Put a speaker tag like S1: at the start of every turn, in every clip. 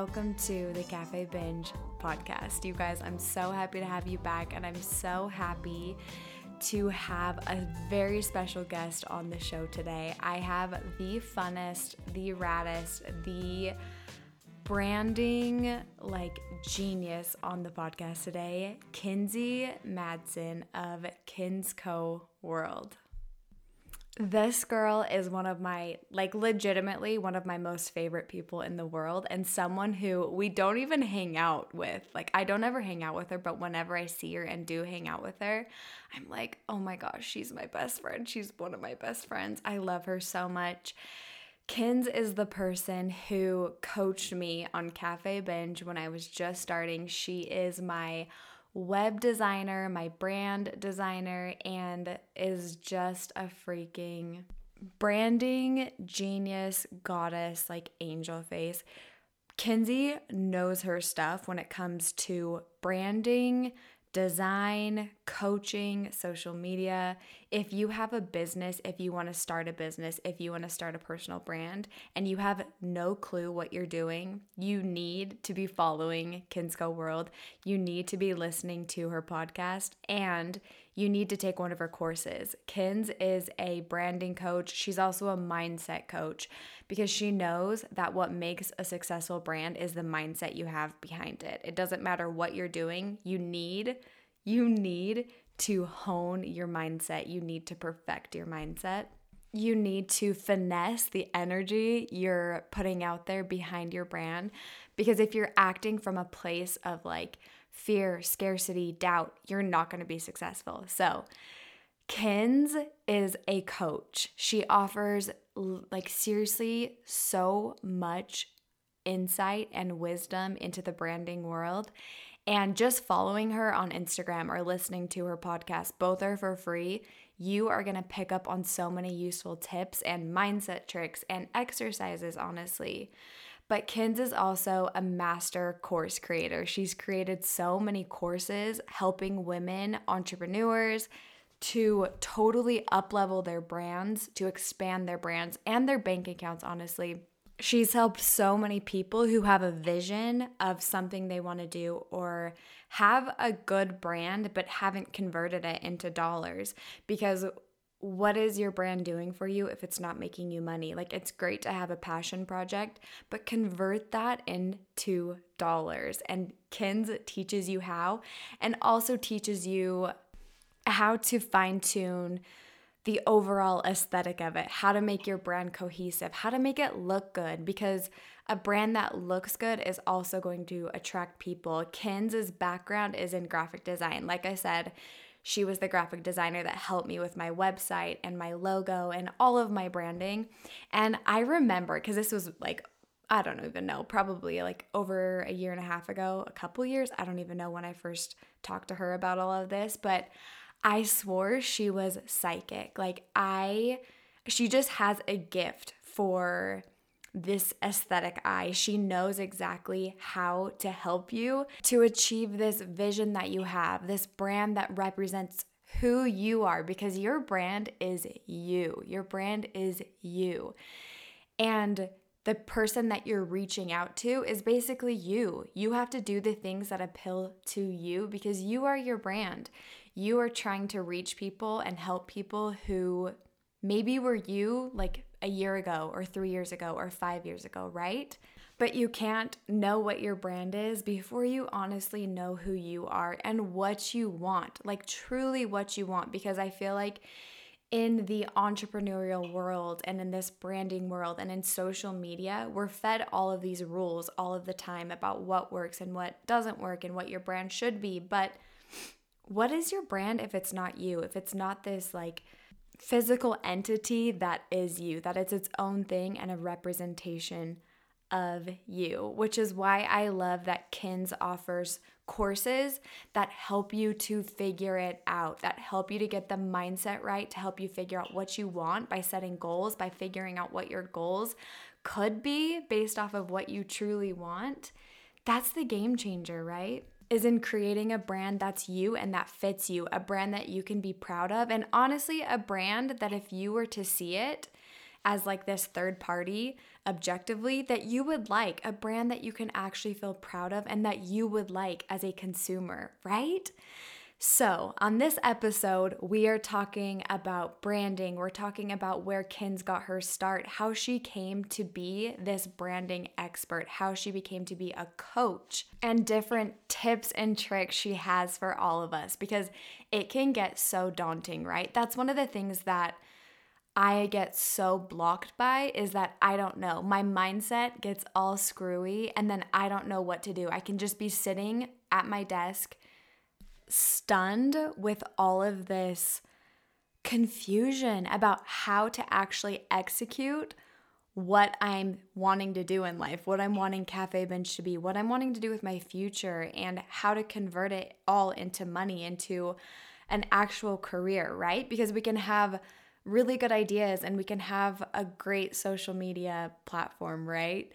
S1: Welcome to the Cafe Binge podcast. You guys, I'm so happy to have you back, and I'm so happy to have a very special guest on the show today. I have the funnest, the raddest, the branding like genius on the podcast today, Kinsey Madsen of Kinzco World. This girl is one of my, like, legitimately one of my most favorite people in the world, and someone who we don't even hang out with. Like, I don't ever hang out with her, but whenever I see her and do hang out with her, I'm like, oh my gosh, she's my best friend. She's one of my best friends. I love her so much. Kins is the person who coached me on Cafe Binge when I was just starting. She is my web designer, my brand designer, and is just a freaking branding genius, goddess, like angel face. Kinsey knows her stuff when it comes to branding, design, coaching, social media. If you have a business, if you want to start a business, if you want to start a personal brand, and you have no clue what you're doing, you need to be following Kinzco World. You need to be listening to her podcast and you need to take one of her courses. Kins is a branding coach. She's also a mindset coach because she knows that what makes a successful brand is the mindset you have behind it. It doesn't matter what you're doing, you need you need to hone your mindset. You need to perfect your mindset. You need to finesse the energy you're putting out there behind your brand because if you're acting from a place of like fear, scarcity, doubt, you're not going to be successful. So, Kins is a coach. She offers like seriously so much insight and wisdom into the branding world. And just following her on Instagram or listening to her podcast, both are for free. You are going to pick up on so many useful tips and mindset tricks and exercises, honestly. But Kins is also a master course creator. She's created so many courses helping women entrepreneurs to totally uplevel their brands, to expand their brands and their bank accounts, honestly. She's helped so many people who have a vision of something they want to do or have a good brand but haven't converted it into dollars because what is your brand doing for you if it's not making you money? Like, it's great to have a passion project, but convert that into dollars. And Kins teaches you how and also teaches you how to fine tune the overall aesthetic of it, how to make your brand cohesive, how to make it look good because a brand that looks good is also going to attract people. Kins's background is in graphic design. Like I said, she was the graphic designer that helped me with my website and my logo and all of my branding. And I remember because this was like I don't even know, probably like over a year and a half ago, a couple years. I don't even know when I first talked to her about all of this, but I swore she was psychic. Like, I, she just has a gift for this aesthetic eye. She knows exactly how to help you to achieve this vision that you have, this brand that represents who you are, because your brand is you. Your brand is you. And the person that you're reaching out to is basically you. You have to do the things that appeal to you because you are your brand you are trying to reach people and help people who maybe were you like a year ago or three years ago or five years ago, right? But you can't know what your brand is before you honestly know who you are and what you want, like truly what you want. Because I feel like in the entrepreneurial world and in this branding world and in social media, we're fed all of these rules all of the time about what works and what doesn't work and what your brand should be. But what is your brand if it's not you? If it's not this like physical entity that is you, that it's its own thing and a representation of you, which is why I love that KINS offers courses that help you to figure it out, that help you to get the mindset right, to help you figure out what you want by setting goals, by figuring out what your goals could be based off of what you truly want. That's the game changer, right? Is in creating a brand that's you and that fits you, a brand that you can be proud of, and honestly, a brand that if you were to see it, as like this third party objectively that you would like, a brand that you can actually feel proud of and that you would like as a consumer, right? So, on this episode, we are talking about branding. We're talking about where Kins got her start, how she came to be this branding expert, how she became to be a coach, and different tips and tricks she has for all of us because it can get so daunting, right? That's one of the things that I get so blocked by is that I don't know. My mindset gets all screwy and then I don't know what to do. I can just be sitting at my desk stunned with all of this confusion about how to actually execute what I'm wanting to do in life, what I'm wanting Cafe Binge to be, what I'm wanting to do with my future, and how to convert it all into money, into an actual career, right? Because we can have really good ideas and we can have a great social media platform, right?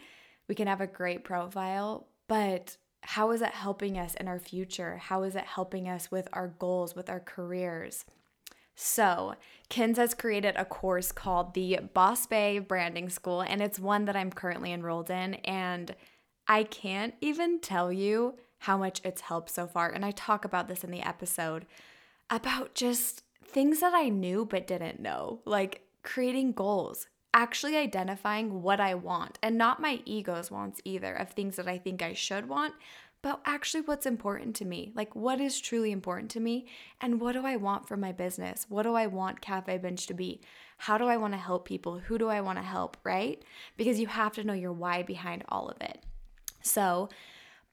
S1: We can have a great profile, but how is it helping us in our future? How is it helping us with our goals, with our careers? So, Kins has created a course called the Boss Bay Branding School, and it's one that I'm currently enrolled in. And I can't even tell you how much it's helped so far. And I talk about this in the episode about just things that I knew but didn't know, like creating goals, actually identifying what I want and not my ego's wants either of things that I think I should want, but actually what's important to me. Like what is truly important to me and what do I want for my business? What do I want Cafe Binge to be? How do I want to help people? Who do I want to help, right? Because you have to know your why behind all of it. So,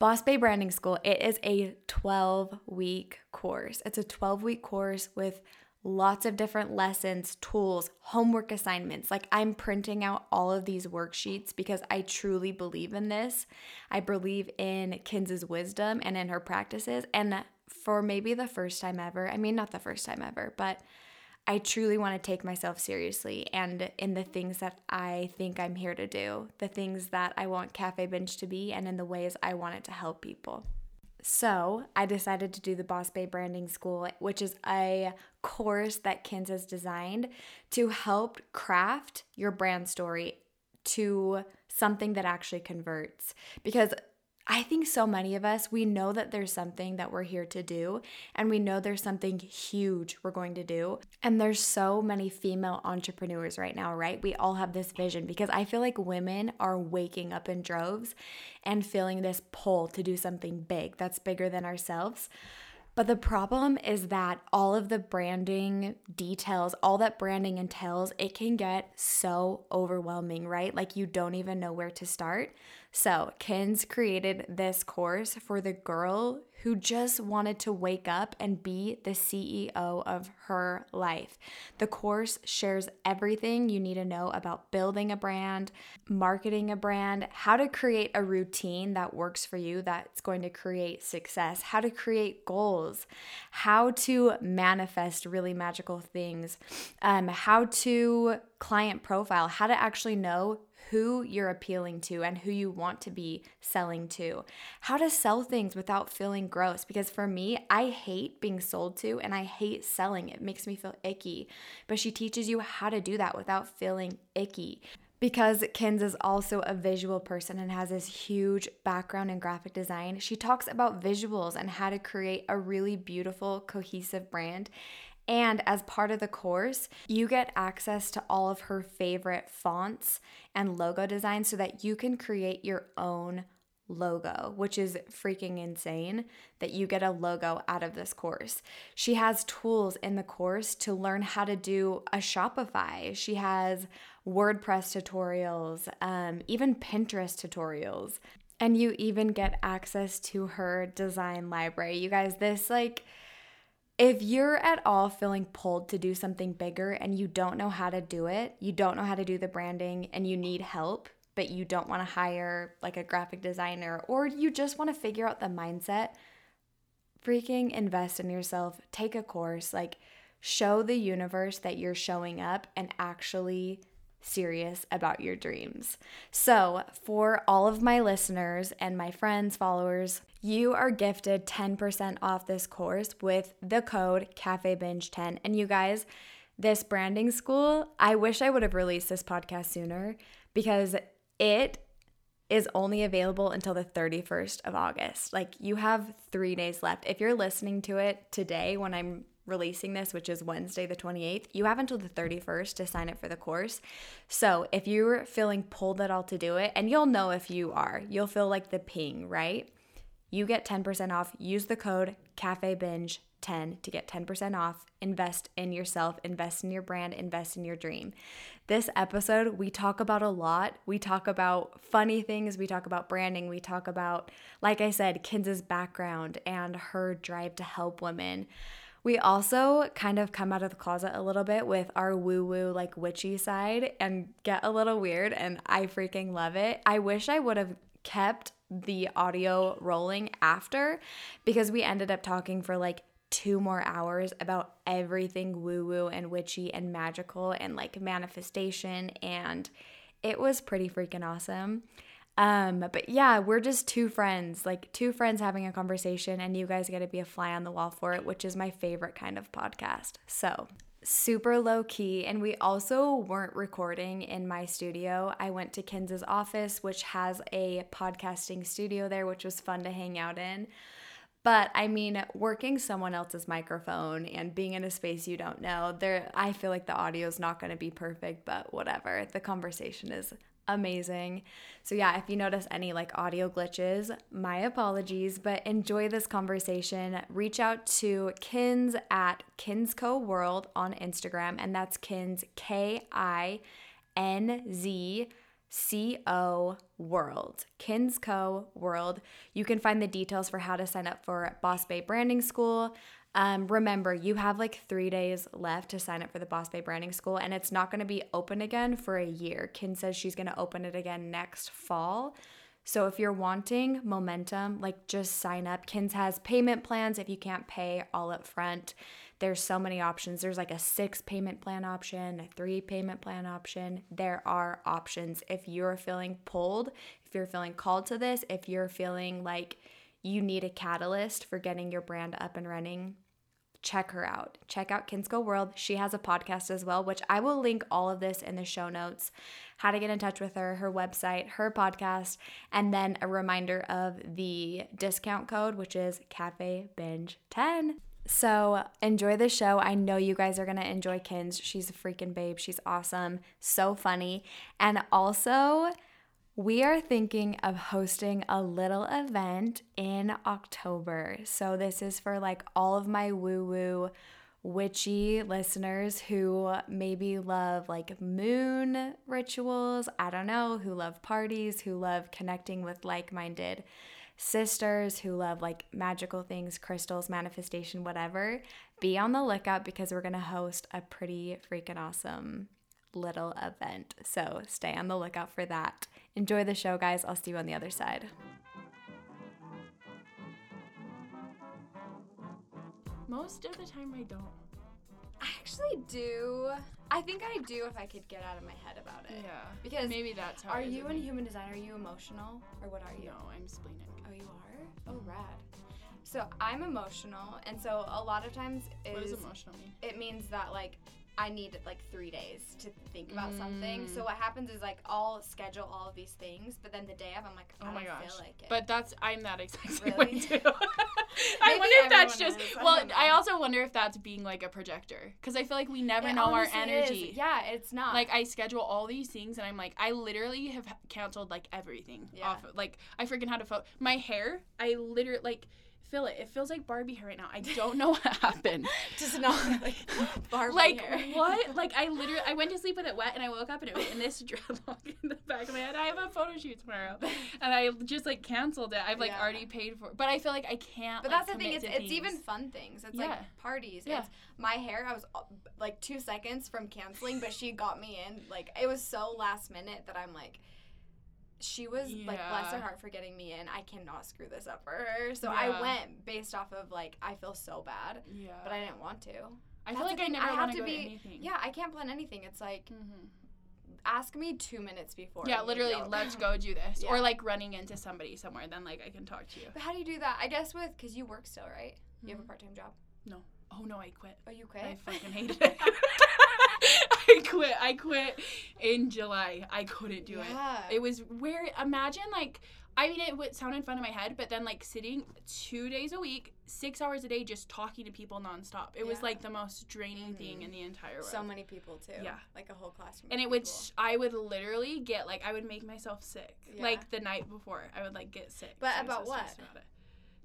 S1: Boss Bay Branding School, it is a 12 week course. It's a 12 week course with lots of different lessons, tools, homework assignments. Like I'm printing out all of these worksheets because I truly believe in this. I believe in Kins's wisdom and in her practices. And for maybe the first time ever, I mean, not the first time ever, but I truly want to take myself seriously and in the things that I think I'm here to do, the things that I want Cafe Binge to be, and in the ways I want it to help people. So I decided to do the Boss Bay Branding School, which is a course that Kins has designed to help craft your brand story to something that actually converts. Because I think so many of us, we know that there's something that we're here to do, and we know there's something huge we're going to do. And there's so many female entrepreneurs right now, right? We all have this vision because I feel like women are waking up in droves and feeling this pull to do something big that's bigger than ourselves. But the problem is that all of the branding details, all that branding entails, it can get so overwhelming, right? Like you don't even know where to start. So, Kins created this course for the girl who just wanted to wake up and be the CEO of her life. The course shares everything you need to know about building a brand, marketing a brand, how to create a routine that works for you that's going to create success, how to create goals, how to manifest really magical things, um, how to client profile, how to actually know who you're appealing to and who you want to be selling to, how to sell things without feeling gross. Because for me, I hate being sold to and I hate selling. It makes me feel icky. But she teaches you how to do that without feeling icky because Kins is also a visual person and has this huge background in graphic design, she talks about visuals and how to create a really beautiful, cohesive brand. And as part of the course, you get access to all of her favorite fonts and logo designs so that you can create your own logo, which is freaking insane that you get a logo out of this course. She has tools in the course to learn how to do a Shopify. She has WordPress tutorials, um, even Pinterest tutorials. And you even get access to her design library. You guys, this like If you're at all feeling pulled to do something bigger and you don't know how to do it, you don't know how to do the branding and you need help, but you don't want to hire like a graphic designer or you just want to figure out the mindset, freaking invest in yourself, take a course, like show the universe that you're showing up and actually serious about your dreams. So, for all of my listeners and my friends, followers, you are gifted 10% off this course with the code Cafe Binge 10. And you guys, this branding school, I wish I would have released this podcast sooner because it is only available until the 31st of August. Like you have 3 days left. If you're listening to it today when I'm releasing this, which is Wednesday, the 28th, you have until the 31st to sign up for the course. So if you're feeling pulled at all to do it, and you'll know if you are, you'll feel like the ping, right? You get 10% off. Use the code Cafe Binge 10 to get 10% off. Invest in yourself, invest in your brand, invest in your dream. This episode, we talk about a lot. We talk about funny things, we talk about branding, we talk about, like I said, Kinz's background and her drive to help women. We also kind of come out of the closet a little bit with our woo woo, like witchy side and get a little weird, and I freaking love it. I wish I would have kept the audio rolling after because we ended up talking for like two more hours about everything woo woo and witchy and magical and like manifestation, and it was pretty freaking awesome. Um, but yeah, we're just two friends, like two friends having a conversation, and you guys get to be a fly on the wall for it, which is my favorite kind of podcast. So, super low key. And we also weren't recording in my studio. I went to Kinz's office, which has a podcasting studio there, which was fun to hang out in. But I mean, working someone else's microphone and being in a space you don't know, there I feel like the audio is not going to be perfect, but whatever. The conversation is amazing. So, yeah, if you notice any like audio glitches, my apologies, but enjoy this conversation. Reach out to Kins at Kinzco World on Instagram, and that's Kins, K I N Z C O World. Kinzco World. You can find the details for how to sign up for Boss Bay Branding School. Um, remember, you have like three days left to sign up for the Boss Bay Branding School, and it's not going to be open again for a year. Kin says she's going to open it again next fall. So if you're wanting momentum, like just sign up. Kins has payment plans if you can't pay all up front. There's so many options. There's like a six payment plan option, a three payment plan option. There are options. If you're feeling pulled, if you're feeling called to this, if you're feeling like you need a catalyst for getting your brand up and running, check her out. Check out Kinzco World. She has a podcast as well, which I will link all of this in the show notes. How to get in touch with her, her website, her podcast, and then a reminder of the discount code, which is Cafe Binge 10. So enjoy the show. I know you guys are gonna enjoy Kins. She's a freaking babe. She's awesome, so funny, and also we are thinking of hosting a little event in October. So, this is for like all of my woo woo witchy listeners who maybe love like moon rituals. I don't know, who love parties, who love connecting with like minded sisters, who love like magical things, crystals, manifestation, whatever. Be on the lookout because we're going to host a pretty freaking awesome little event. So, stay on the lookout for that. Enjoy the show, guys. I'll see you on the other side.
S2: Most of the time, I don't.
S1: I actually do. I think I do if I could get out of my head about it.
S2: Yeah.
S1: Because
S2: maybe that's how.
S1: Are you in human design? Are you emotional or what are you?
S2: No, I'm splenic.
S1: Oh, you are. Oh, rad. So I'm emotional, and so a lot of times
S2: What
S1: is
S2: does emotional mean?
S1: it means that like I need like three days to think about something.
S2: Mm.
S1: So what happens is like I'll schedule all of these things, but then the day of I'm like I
S2: Oh my
S1: don't
S2: gosh.
S1: feel like it.
S2: But that's I'm that exact
S1: Really?
S2: way too. I wonder if that's just
S1: is. I
S2: well.
S1: don't.
S2: I also wonder if that's being like a projector because I feel like we never
S1: It
S2: know our
S1: honestly is.
S2: energy.
S1: Yeah, it's not.
S2: Like I schedule all these things and I'm like I literally have canceled like everything
S1: Yeah.
S2: off. Of, like I freaking had a photo. My hair, I literally like feel it. It feels like Barbie hair right now. I don't know what happened.
S1: Does not like Barbie
S2: like
S1: hair.
S2: what? Like I literally I went to sleep with it wet and I woke up and it was in this dreadlock in the back of my head. I have a photo shoot tomorrow. And I just like canceled it. I've like
S1: Yeah.
S2: already paid for it. But I feel like I can't
S1: But
S2: like,
S1: that's the thing. It's, it's even fun things. It's
S2: Yeah.
S1: like parties.
S2: Yeah.
S1: It's my hair. I was uh, like two seconds from canceling, but she got me in. Like it was so last minute that I'm like, she was like bless her heart for getting me in. I cannot screw this up for her. So I went based off of like I feel so bad,
S2: Yeah.
S1: but I didn't want to.
S2: I feel like I never
S1: I have
S2: want
S1: to be-
S2: to anything.
S1: Yeah, I can't plan anything. It's like
S2: hmm
S1: ask me two minutes before.
S2: Yeah, literally,
S1: go.
S2: let's go do this.
S1: Yeah.
S2: Or like running into somebody somewhere, then like I can talk to you.
S1: But how do you do that? I guess with because you work still, right? You have a
S2: Mhm.
S1: part time job. No.
S2: Oh no, I quit.
S1: Oh, you quit.
S2: I fucking hated it. I quit. I quit in July. I couldn't do
S1: Yeah.
S2: it. It was where imagine like I mean it w- sounded fun in my head, but then like sitting two days a week, six hours a day, just talking to people nonstop. It was like the most draining thing
S1: Mhm.
S2: in the entire world.
S1: So many people too.
S2: Yeah.
S1: Like a whole classroom.
S2: and it would
S1: people.
S2: sh- I would literally get like I would make myself sick.
S1: Yeah.
S2: Like the night before, I would like get sick.
S1: But about
S2: so
S1: what?
S2: about it.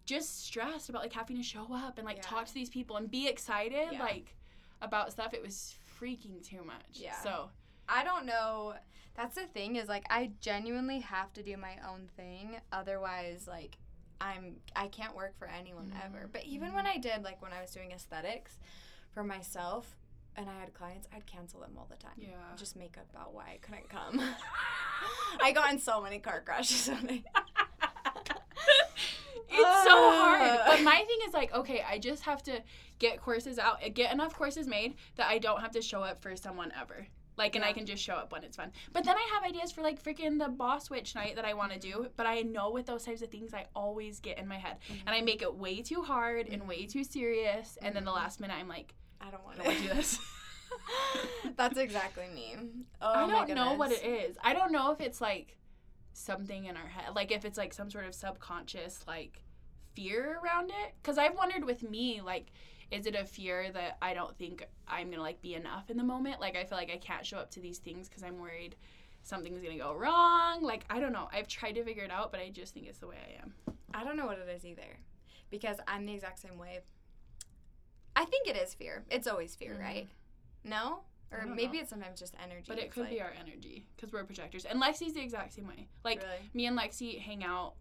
S2: Just stressed about like having to show up and like
S1: Yeah.
S2: talk to these people and be excited
S1: Yeah.
S2: like about stuff. It was freaking too much.
S1: Yeah.
S2: So
S1: I don't know. That's the thing is like I genuinely have to do my own thing. Otherwise, like I'm I can't work for anyone
S2: Mhm.
S1: ever. But even when I did like when I was doing aesthetics for myself and I had clients, I'd cancel them all the time.
S2: Yeah.
S1: Just make up about why I couldn't come. I got in so many car crashes
S2: it's so hard.
S1: Ah.
S2: But my thing is like, okay, I just have to get courses out, get enough courses made that I don't have to show up for someone ever. Like, and I can just show up when it's fun. But then I have ideas for like freaking the boss witch night that I want to do. But I know with those types of things, I always get in my head and I make it way too hard and way too serious. And then the
S1: Mhm.
S2: last minute, I'm like,
S1: I don't want
S2: I don't want to do this.
S1: That's exactly me. Oh
S2: I don't know what it is. I don't know if it's like something in our head, like if it's like some sort of subconscious like fear around it. Because I've wondered with me, like, is it a fear that I don't think I'm gonna like be enough in the moment? Like I feel like I can't show up to these things because I'm worried something's gonna go wrong. Like I don't know. I've tried to figure it out, but I just think it's the way I am.
S1: I don't know what it is either, because I'm the exact same way. I think it is fear. It's always fear,
S2: Mhm.
S1: right? No, or maybe
S2: know.
S1: it's sometimes just energy.
S2: But it could be our energy because we're projectors. And Lexi's the exact same way. Like
S1: Really?
S2: me and Lexi hang out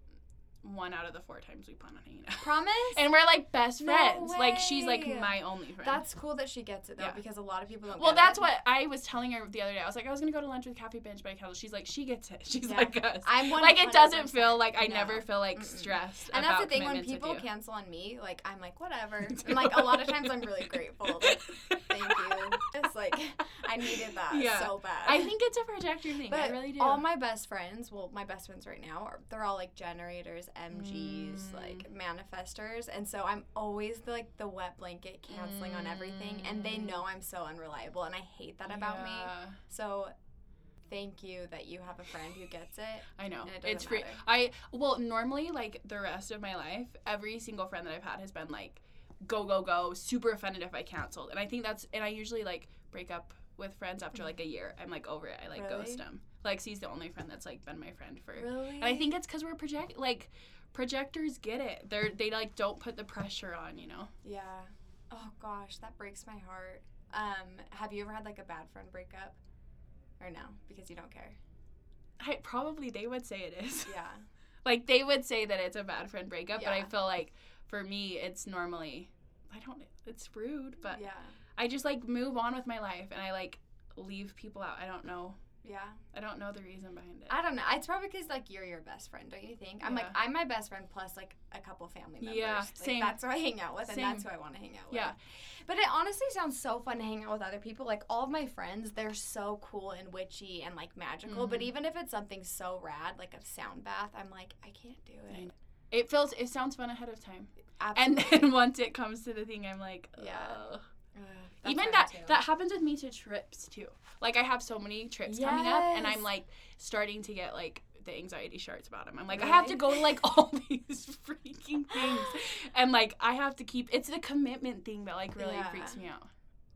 S2: one out of the four times we plan on hanging out.
S1: Promise.
S2: And we're like best
S1: No
S2: friends. like she's like my only friend.
S1: that's cool that she gets it though,
S2: Yeah.
S1: because a lot of people don't.
S2: well, that's
S1: it.
S2: what I was telling her the other day. I was like, I was gonna go to lunch with Kathy Bench by Kelly. She's like, she gets it. She's
S1: Yeah.
S2: like us.
S1: I'm one.
S2: like it doesn't feel like I
S1: No.
S2: never feel like
S1: Mm-mm.
S2: stressed.
S1: And that's the thing when people cancel on me, like I'm like whatever. And like a lot of times I'm really grateful. Like, thank you. It's like I needed that
S2: Yeah.
S1: so bad.
S2: I think it's a projector thing.
S1: But
S2: I really do.
S1: all my best friends, well, my best friends right now, are they're all like generators, MGs,
S2: Mm.
S1: like manifestors, and so I'm always the, like the wet blanket canceling on everything, and they
S2: Mm.
S1: know I'm so unreliable, and I hate that about me. So, thank you that you have a friend who gets it.
S2: I know.
S1: It
S2: It's free. I well normally like the rest of my life, every single friend that I've had has been like, go go go, super offended if I canceled, and I think that's and I usually like break up with friends after like a year. I'm like over it. I like
S1: Really?
S2: ghost them. Lexi's the only friend that's like been my friend for.
S1: Really?
S2: And I think it's because we're project like projectors get it. They're they like don't put the pressure on, you know.
S1: Yeah. Oh gosh, that breaks my heart. Um, have you ever had like a bad friend breakup? Or no, because you don't care.
S2: I probably they would say it is.
S1: Yeah.
S2: like they would say that it's a bad friend breakup, but I feel like for me it's normally I don't it's rude, but
S1: yeah.
S2: I just like move on with my life and I like leave people out. I don't know.
S1: Yeah.
S2: I don't know the reason behind it.
S1: I don't know. It's probably because like you're your best friend, don't you think? I'm like I'm my best friend plus like a couple family members.
S2: Yeah,
S1: Like,
S2: same.
S1: That's who I hang out with, and that's who I want to hang out with.
S2: Yeah.
S1: But it honestly sounds so fun to hang out with other people. Like all of my friends, they're so cool and witchy and like magical. But
S2: Mhm.
S1: even if it's something so rad, like a sound bath, I'm like I can't do it.
S2: It feels it sounds fun ahead of time.
S1: Absolutely.
S2: And then once it comes to the thing I'm like,
S1: Yeah. That's
S2: even that
S1: too.
S2: that happens with me to trips too. Like I have so many trips coming up, and I'm like starting to get like the anxiety charts about them. I'm like, I have to go to like all these freaking things, and like I have to keep. It's the commitment thing that like really
S1: Yeah.
S2: freaks me out.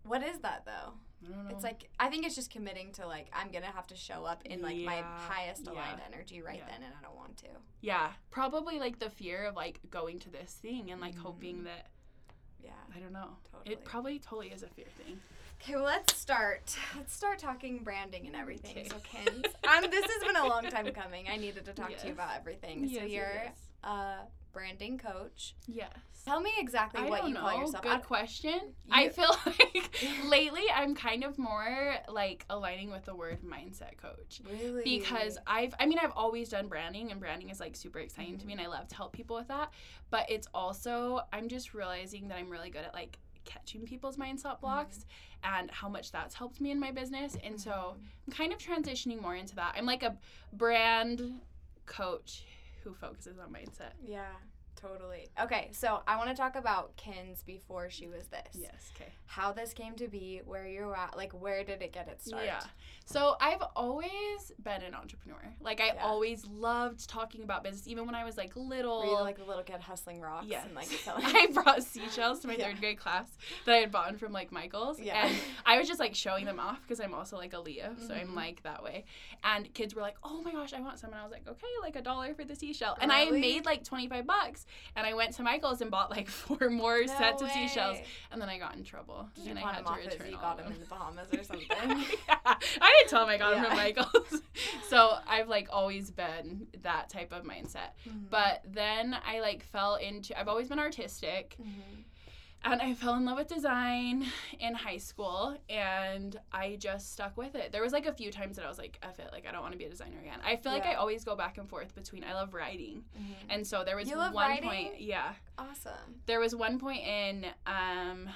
S1: What is that though?
S2: I don't know.
S1: It's like I think it's just committing to like I'm gonna have to show up in like my highest aligned
S2: yeah,
S1: energy right
S2: yeah.
S1: then, and I don't want to.
S2: yeah, probably like the fear of like going to this thing and like hoping mm. that
S1: Yeah.
S2: I don't know.
S1: Totally.
S2: It probably totally is a fear thing.
S1: Okay, well, let's start. Let's start talking branding and everything.
S2: Okay.
S1: So, Kins, um, this has been a long time coming. I needed to talk to you about everything. so,
S2: Yes, it
S1: you're
S2: is.
S1: A branding coach.
S2: Yes.
S1: Tell me exactly
S2: I
S1: what you call
S2: know.
S1: yourself.
S2: Good
S1: I-
S2: question. I feel like lately I'm kind of more like aligning with the word mindset coach.
S1: really?
S2: because I've I mean I've always done branding and branding is like super exciting to me and I love to help people with that but it's also I'm just realizing that I'm really good at like catching people's mindset mm-hmm. blocks and how much that's helped me in my business and so mm-hmm. I'm kind of transitioning more into that I'm like a brand coach who focuses on mindset
S1: Yeah, totally. Okay, so I want to talk about Kins before she was this.
S2: yes okay
S1: How this came to be, where you're at, like where did it get its start?
S2: Yeah. So I've always been an entrepreneur. Like I
S1: Yeah.
S2: always loved talking about business, even when I was like little.
S1: Were you like a little kid hustling rocks
S2: Yes.
S1: and like selling?
S2: I brought seashells to my
S1: Yeah.
S2: third grade class that I had bought from like Michael's.
S1: Yeah.
S2: And I was just like showing them off because I'm also like a Leo, so I'm
S1: Mhm.
S2: like that way. And kids were like, oh my gosh, I want some. And I was like, okay, like a dollar for the seashell. And I made like 25 bucks. And I went to Michael's and bought like four more
S1: No
S2: sets of seashells. And then I got in trouble.
S1: Did you
S2: and I had
S1: them
S2: to return
S1: you
S2: all
S1: got them
S2: them.
S1: in the Bahamas or something?
S2: yeah. I didn't tell him I got them
S1: Yeah.
S2: from Michael's. so I've like always been that type of mindset.
S1: Mm-hmm.
S2: But then I like fell into I've always been artistic
S1: Mhm.
S2: and I fell in love with design in high school and I just stuck with it. There was like a few times that I was like, F it, like I don't want to be a designer again. I feel like I always go back and forth between I love writing.
S1: Mhm.
S2: And so there was one
S1: writing?
S2: point yeah.
S1: Awesome.
S2: There was one point in um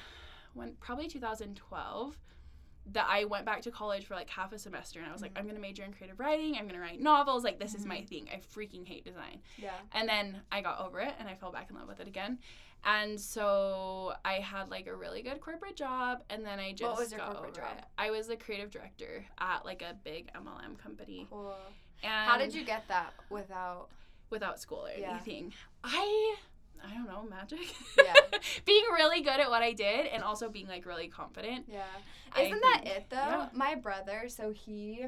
S2: when probably 2012 that I went back to college for like half a semester and I was like,
S1: Mhm.
S2: I'm gonna major in creative writing, I'm gonna write novels, like this is my
S1: Mhm.
S2: thing. I freaking hate design.
S1: Yeah.
S2: And then I got over it and I fell back in love with it again. And so I had like a really good corporate job and then I just what
S1: was your corporate
S2: over
S1: job?
S2: it. I was the creative director at like a big MLM company.
S1: Cool.
S2: And
S1: How did you get that without?
S2: without school or
S1: Yeah.
S2: anything? I I don't know, magic.
S1: Yeah.
S2: being really good at what I did and also being like really confident.
S1: Yeah. Isn't that
S2: think-
S1: it though?
S2: yeah.
S1: My brother, so he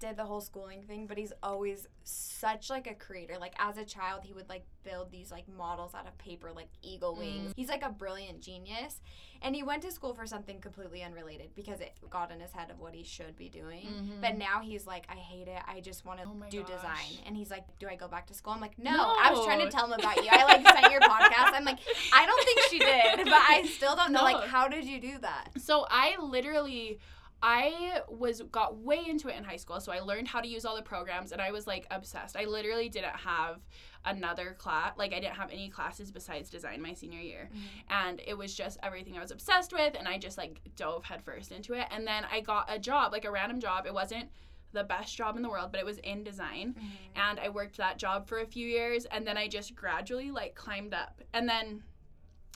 S1: did the whole schooling thing, but he's always such like a creator. Like as a child, he would like build these like models out of paper, like eagle wings.
S2: Mm.
S1: He's like a brilliant genius. And he went to school for something completely unrelated because it got in his head of what he should be doing.
S2: Mhm.
S1: But now he's like, I hate it. I just want to
S2: Oh
S1: do
S2: gosh.
S1: design. And he's like, Do I go back to school? I'm like, No. I was trying to tell him about you. I like sent your podcast. I'm like, I don't think she did, but I still don't know.
S2: No.
S1: Like, how did you do that?
S2: So I literally I was got way into it in high school. So I learned how to use all the programs and I was like obsessed. I literally didn't have another class like I didn't have any classes besides design my senior year. Mm-hmm. And it was just everything I was obsessed with and I just like dove headfirst into it. And then I got a job, like a random job. It wasn't the best job in the world, but it was in design. Mm-hmm. And I worked that job for a few years and then I just gradually like climbed up. And then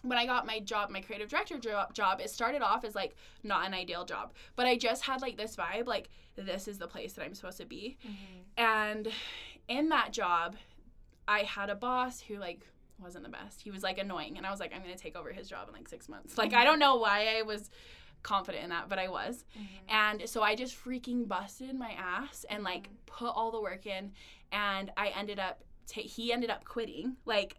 S2: when I got my job, my creative director jo- job, it started off as like not an ideal job, but I just had like this vibe like this is the place that I'm supposed to be. Mm-hmm. And in that job, I had a boss who like wasn't the best. He was like annoying and I was like I'm going to take over his job in like 6 months. Like I mm-hmm. don't know why I was confident in that, but I was. Mm-hmm. And so I just freaking busted my ass and like put all the work in and I ended up ta- he ended up quitting like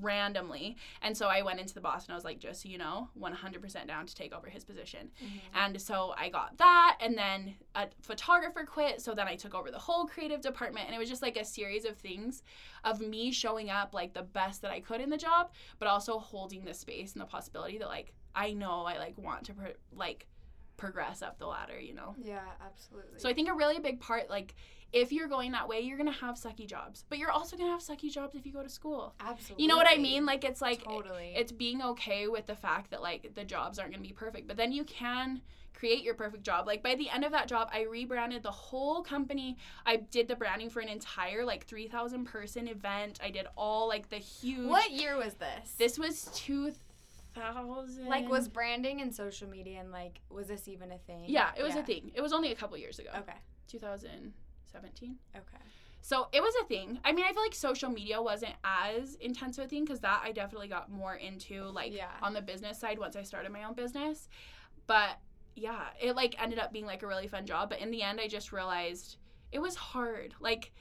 S2: randomly. And so I went into the boss and I was like just so you know, 100% down to take over his position. Mm-hmm. And so I got that and then a photographer quit, so then I took over the whole creative department and it was just like a series of things of me showing up like the best that I could in the job, but also holding the space and the possibility that like I know I like want to pro- like progress up the ladder, you know.
S1: Yeah, absolutely.
S2: So I think a really big part like if you're going that way, you're going to have sucky jobs. But you're also going to have sucky jobs if you go to school.
S1: absolutely.
S2: You know what I mean? Like it's like
S1: totally.
S2: it's being okay with the fact that like the jobs aren't going to be perfect but then you can create your perfect job like by the end of that job i rebranded the whole company i did the branding for an entire like 3000 person event i did all like the huge
S1: what year was this?
S2: this was 2000
S1: like was branding and social media and like was this even a thing?
S2: yeah it was a thing it was only a couple years ago
S1: Okay.
S2: 2017
S1: Okay.
S2: So it was a thing. I mean, I feel like social media wasn't as intense of a thing because that I definitely got more into like
S1: Yeah.
S2: on the business side once I started my own business. But yeah, it like ended up being like a really fun job. But in the end, I just realized it was hard. Like,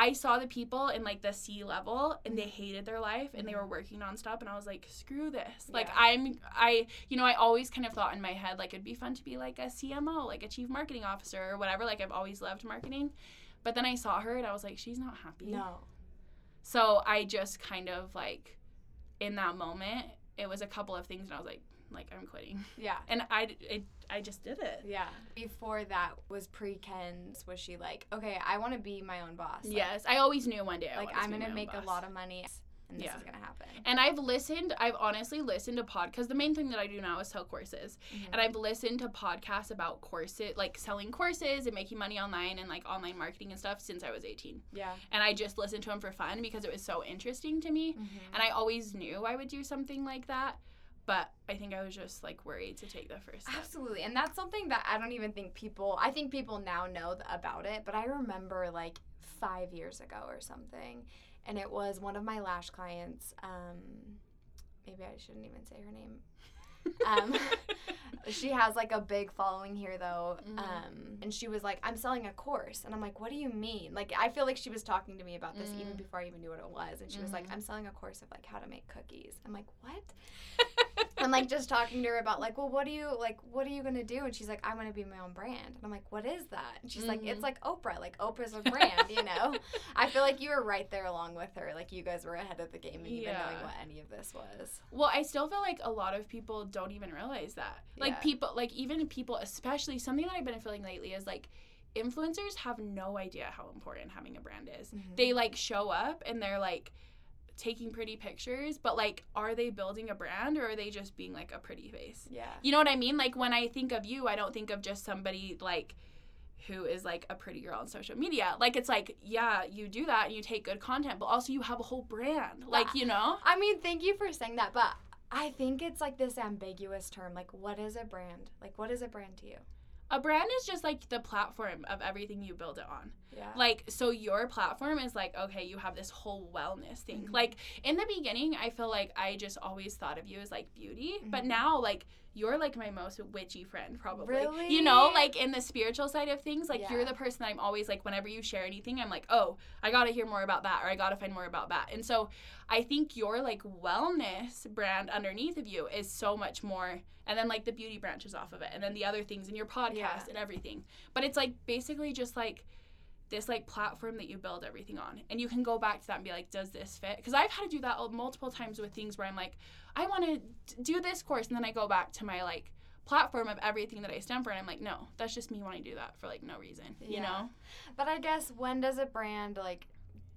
S2: I saw the people in like the C level and they mm-hmm. hated their life and they were working nonstop and I was like, screw this. Like
S1: Yeah.
S2: I'm I you know, I always kind of thought in my head like it'd be fun to be like a CMO, like a chief marketing officer or whatever. Like I've always loved marketing. But then I saw her and I was like, she's not happy.
S1: No.
S2: So I just kind of like in that moment, it was a couple of things and I was like, like I'm quitting.
S1: Yeah.
S2: And I it, I just did it.
S1: Yeah. Before that was pre Ken's. Was she like, okay, I want to be my own boss? Like,
S2: Yes, I always knew one day I
S1: Like I'm
S2: be
S1: gonna make a
S2: boss.
S1: lot of money, and this
S2: Yeah.
S1: is gonna happen.
S2: And I've listened, I've honestly listened to pod because the main thing that I do now is sell courses.
S1: Mhm.
S2: And I've listened to podcasts about courses, like selling courses and making money online and like online marketing and stuff since I was 18.
S1: Yeah.
S2: And I just listened to them for fun because it was so interesting to me.
S1: Mm-hmm.
S2: And I always knew I would do something like that. But I think I was just like worried to take the first step.
S1: Absolutely. And that's something that I don't even think people, I think people now know th- about it, but I remember like five years ago or something. And it was one of my lash clients. Um, maybe I shouldn't even say her name. Um, she has like a big following here though.
S2: Mhm.
S1: Um, and she was like, I'm selling a course. And I'm like, what do you mean? Like, I feel like she was talking to me about this even
S2: Mm.
S1: before I even knew what it was. And she was like,
S2: Mhm.
S1: I'm selling a course of like how to make cookies. I'm like, what? I'm like just talking to her about like, well, what do you like? What are you gonna do? And she's like, I'm gonna be my own brand. And I'm like, what is that? And she's like, it's
S2: Mhm.
S1: like Oprah. Like Oprah's a brand, you know. I feel like you were right there along with her. Like you guys were ahead of the game, and even knowing what any of this was.
S2: Well, I still feel like a lot of people don't even realize that. Like
S1: Yeah.
S2: people, like even people, especially something that I've been feeling lately is like influencers have no idea how important having a brand is.
S1: Mhm.
S2: They like show up and they're like taking pretty pictures, but like are they building a brand or are they just being like a pretty face?
S1: Yeah.
S2: You know what I mean? Like when I think of you, I don't think of just somebody like who is like a pretty girl on social media. Like it's like, yeah, you do that and you take good content, but also you have a whole brand. Like, you know?
S1: I mean, thank you for saying that, but I think it's like this ambiguous term. Like, what is a brand? Like, what is a brand to you?
S2: A brand is just like the platform of everything you build it on.
S1: Yeah.
S2: Like, so your platform is like, okay, you have this whole wellness thing.
S1: Mhm.
S2: Like, in the beginning, I feel like I just always thought of you as like beauty, but
S1: Mhm.
S2: now, like, you're like my most witchy friend, probably.
S1: Really?
S2: You know, like in the spiritual side of things, like, you're the person I'm always like, whenever you share anything, I'm like, oh, I gotta hear more about that, or I gotta find more about that. And so I think your like wellness brand underneath of you is so much more. And then like the beauty branches off of it, and then the other things in your podcast
S1: Yeah.
S2: and everything. But it's like basically just like this like platform that you build everything on and you can go back to that and be like does this fit? Because i've had to do that uh, multiple times with things where i'm like i want to do this course and then i go back to my like platform of everything that i stand for and i'm like no that's just me wanting to do that for like no reason you know?
S1: But I guess when does a brand like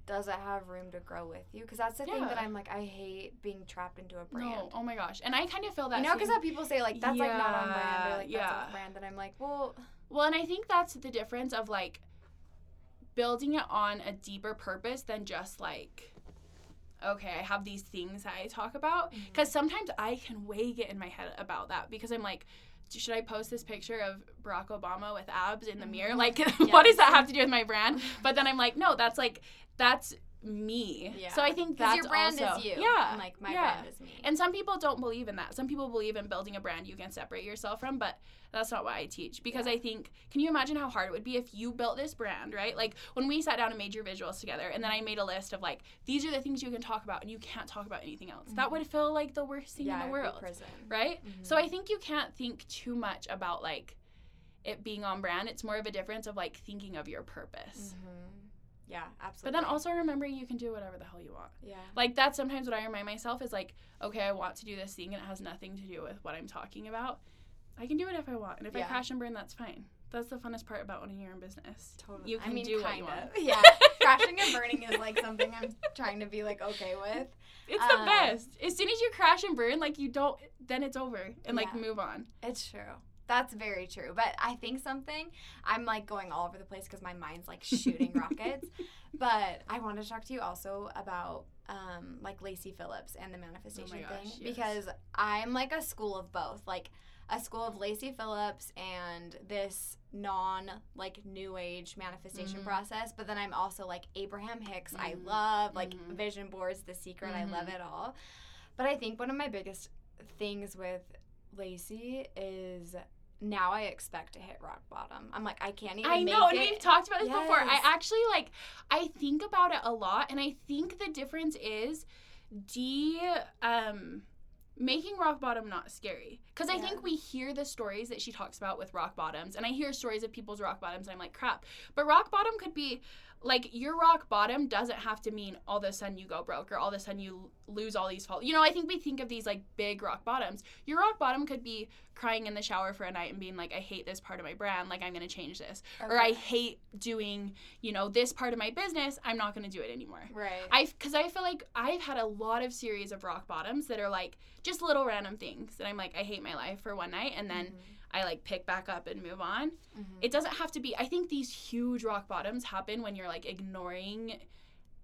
S1: does it have room to grow with you? Because that's the thing that I'm like I hate being trapped into a brand.
S2: no oh my gosh. And i kind of feel that
S1: you know, because people say like that's like not on brand or
S2: Yeah,
S1: like that's
S2: yeah.
S1: off brand, and I'm like, well,
S2: Well, and I think that's the difference of like building it on a deeper purpose than just like, okay, I have these things that I talk about.
S1: Mm-hmm.
S2: Because sometimes I can way get in my head about that because I'm like, should I post this picture of Barack Obama with abs in the mirror? Like, what does that have to do with my brand? But then I'm like, no, that's like, that's me.
S1: yeah.
S2: So I think that's
S1: your brand
S2: also,
S1: is you.
S2: Yeah.
S1: and, like my
S2: yeah.
S1: brand is me.
S2: And some people don't believe in that. Some people believe in building a brand you can separate yourself from, but that's not what I teach. Because
S1: Yeah.
S2: I think, can you imagine how hard it would be if you built this brand, right? Like when we sat down and made your visuals together, and then I made a list of like, these are the things you can talk about, and you can't talk about anything else. That would feel like the worst thing
S1: Mm-hmm. yeah,
S2: in the world, right?
S1: Mhm.
S2: So I think you can't think too much about like it being on brand. It's more of a difference of like thinking of your purpose.
S1: Mhm. Yeah, absolutely.
S2: But then also remembering you can do whatever the hell you want.
S1: yeah,
S2: Like that's sometimes what I remind myself is like, okay, I want to do this thing and it has nothing to do with what I'm talking about. I can do it if I want. And if I crash and burn, that's fine. That's the funnest part about owning your own business.
S1: totally.
S2: You can
S1: I mean,
S2: do what you
S1: of.
S2: want.
S1: Yeah, crashing and burning is like something I'm trying to be like okay with.
S2: It's the
S1: Um,
S2: best. As soon as you crash and burn, like you don't then it's over and like
S1: Yeah.
S2: move on.
S1: It's true. That's very true. But I think something, I'm like going all over the place because my mind's like shooting rockets. But I want to talk to you also about um, like Lacy Phillips and the manifestation
S2: Oh gosh,
S1: thing
S2: yes.
S1: because I'm like a school of both. Like a school of Lacy Phillips and this non like new age manifestation
S2: Mhm.
S1: process. But then I'm also like Abraham Hicks. I
S2: Mhm.
S1: love like
S2: Mhm.
S1: vision boards, The Secret. I love
S2: Mhm.
S1: it all. But I think one of my biggest things with Lacy is now I expect to hit rock bottom. I'm like I can't even.
S2: I
S1: make
S2: know,
S1: it.
S2: and we've talked about this before. I actually like I think about it a lot and I think the difference is de um making rock bottom not scary because i
S1: Yeah.
S2: think we hear the stories that she talks about with rock bottoms and i hear stories of people's rock bottoms and i'm like crap but rock bottom could be like your rock bottom doesn't have to mean all of a sudden you go broke or all of a sudden you lose all these fall you know i think we think of these like big rock bottoms your rock bottom could be crying in the shower for a night and being like i hate this part of my brand like i'm going to change this or i hate doing you know this part of my business i'm not going to do it anymore
S1: Right.
S2: I because I feel like I've had a lot of series of rock bottoms that are like just little random things that I'm like I hate my life for one night and then I like pick back up and move on.
S1: Mhm.
S2: It doesn't have to be. I think these huge rock bottoms happen when you're like ignoring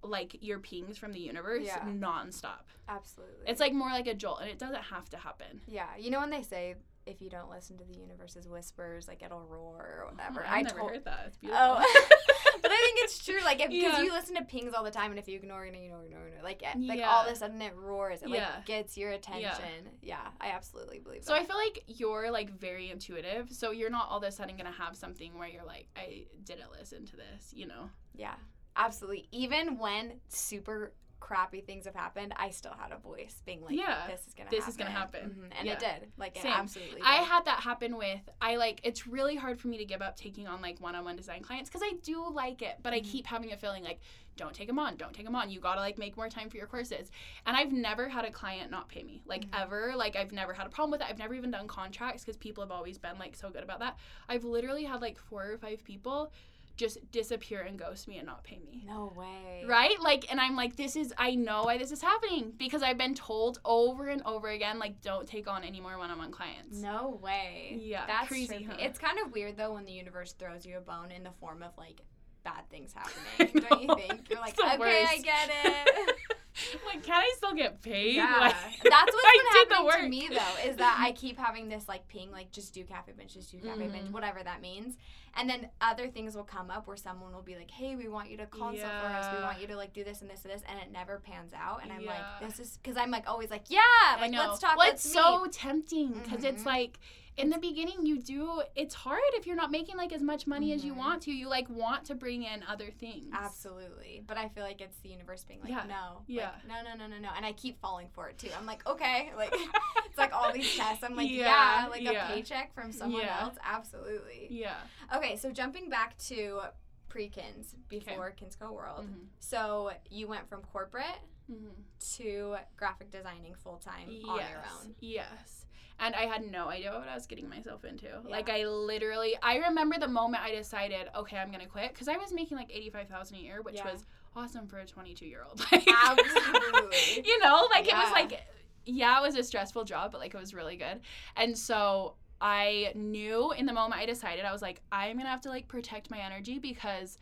S2: like your pings from the universe
S1: Yeah.
S2: nonstop.
S1: Absolutely.
S2: It's like more like a jolt and it doesn't have to happen.
S1: yeah, you know when they say if you don't listen to the universe's whispers, like it'll roar or whatever.
S2: I've
S1: I
S2: never
S1: told.
S2: heard that. It's beautiful.
S1: Oh, but I think it's true. Like, because
S2: Yeah.
S1: you listen to pings all the time, and if you ignore, ignore, ignore, ignore, ignore like, eh, like all of a sudden it roars. It like gets your attention. Yeah, I absolutely believe
S2: So
S1: that.
S2: I feel like you're like very intuitive. So you're not all of a sudden gonna have something where you're like, I didn't listen to this, you know?
S1: yeah, absolutely. Even when super crappy things have happened, I still had a voice being like,
S2: Yeah,
S1: "This is gonna
S2: this
S1: happen.
S2: is gonna happen.
S1: Mhm, and it did. Like,
S2: Same.
S1: absolutely.
S2: I had that happen with I like it's really hard for me to give up taking on like one-on-one design clients because I do like it, but I
S1: Mhm.
S2: keep having a feeling like don't take them on, don't take them on. You gotta like make more time for your courses. And I've never had a client not pay me like
S1: Mhm.
S2: ever. Like I've never had a problem with it. I've never even done contracts because people have always been like so good about that. I've literally had like four or five people just disappear and ghost me and not pay me.
S1: No way.
S2: Right? Like, and I'm like, this is, I know why this is happening because I've been told over and over again, like, don't take on any more one on one clients.
S1: No way.
S2: Yeah,
S1: That's
S2: crazy, huh?
S1: It's kind of weird though when the universe throws you a bone in the form of like bad things happening. Don't you think? You're like, okay, I get it.
S2: like, can I still get paid?
S1: Yeah,
S2: Like,
S1: that's what's
S2: I
S1: been happening to me though. Is that I keep having this like ping, like just do Cafe Binge, just do Cafe Binge,
S2: Mhm.
S1: whatever that means, and then other things will come up where someone will be like, "Hey, we want you to consult for us. We want you to like do this and this and this," and it never pans out. And I'm
S2: Yeah.
S1: like, "This is," because I'm like always like, "Yeah, like let's talk."
S2: Well, it's
S1: meet."
S2: so tempting because it's
S1: Mhm.
S2: like, in the beginning, you do, it's hard if you're not making like as much money as you
S1: Mhm.
S2: want to. You like want to bring in other things.
S1: Absolutely. But I feel like it's the universe being like,
S2: Yeah.
S1: no.
S2: Yeah.
S1: Like, no, no, no, no, no. And I keep falling for it too. I'm like, okay. Like, it's like all these tests. I'm like, yeah,
S2: Yeah,
S1: like
S2: yeah.
S1: a paycheck from someone else. Absolutely.
S2: Yeah.
S1: Okay, so jumping back to pre kins before Kinzco World.
S2: Mhm.
S1: So you went from corporate
S2: Mhm.
S1: to graphic designing full time on your own.
S2: Yes. And I had no idea what I was getting myself into.
S1: Yeah.
S2: Like I literally, I remember the moment I decided, okay, I'm gonna quit, because I was making like eighty-five thousand a year, which
S1: Yeah.
S2: was awesome for a twenty-two-year-old.
S1: Absolutely.
S2: you know, like it was like, yeah, it was a stressful job, but like it was really good. And so I knew in the moment I decided, I was like, I'm gonna have to like protect my energy because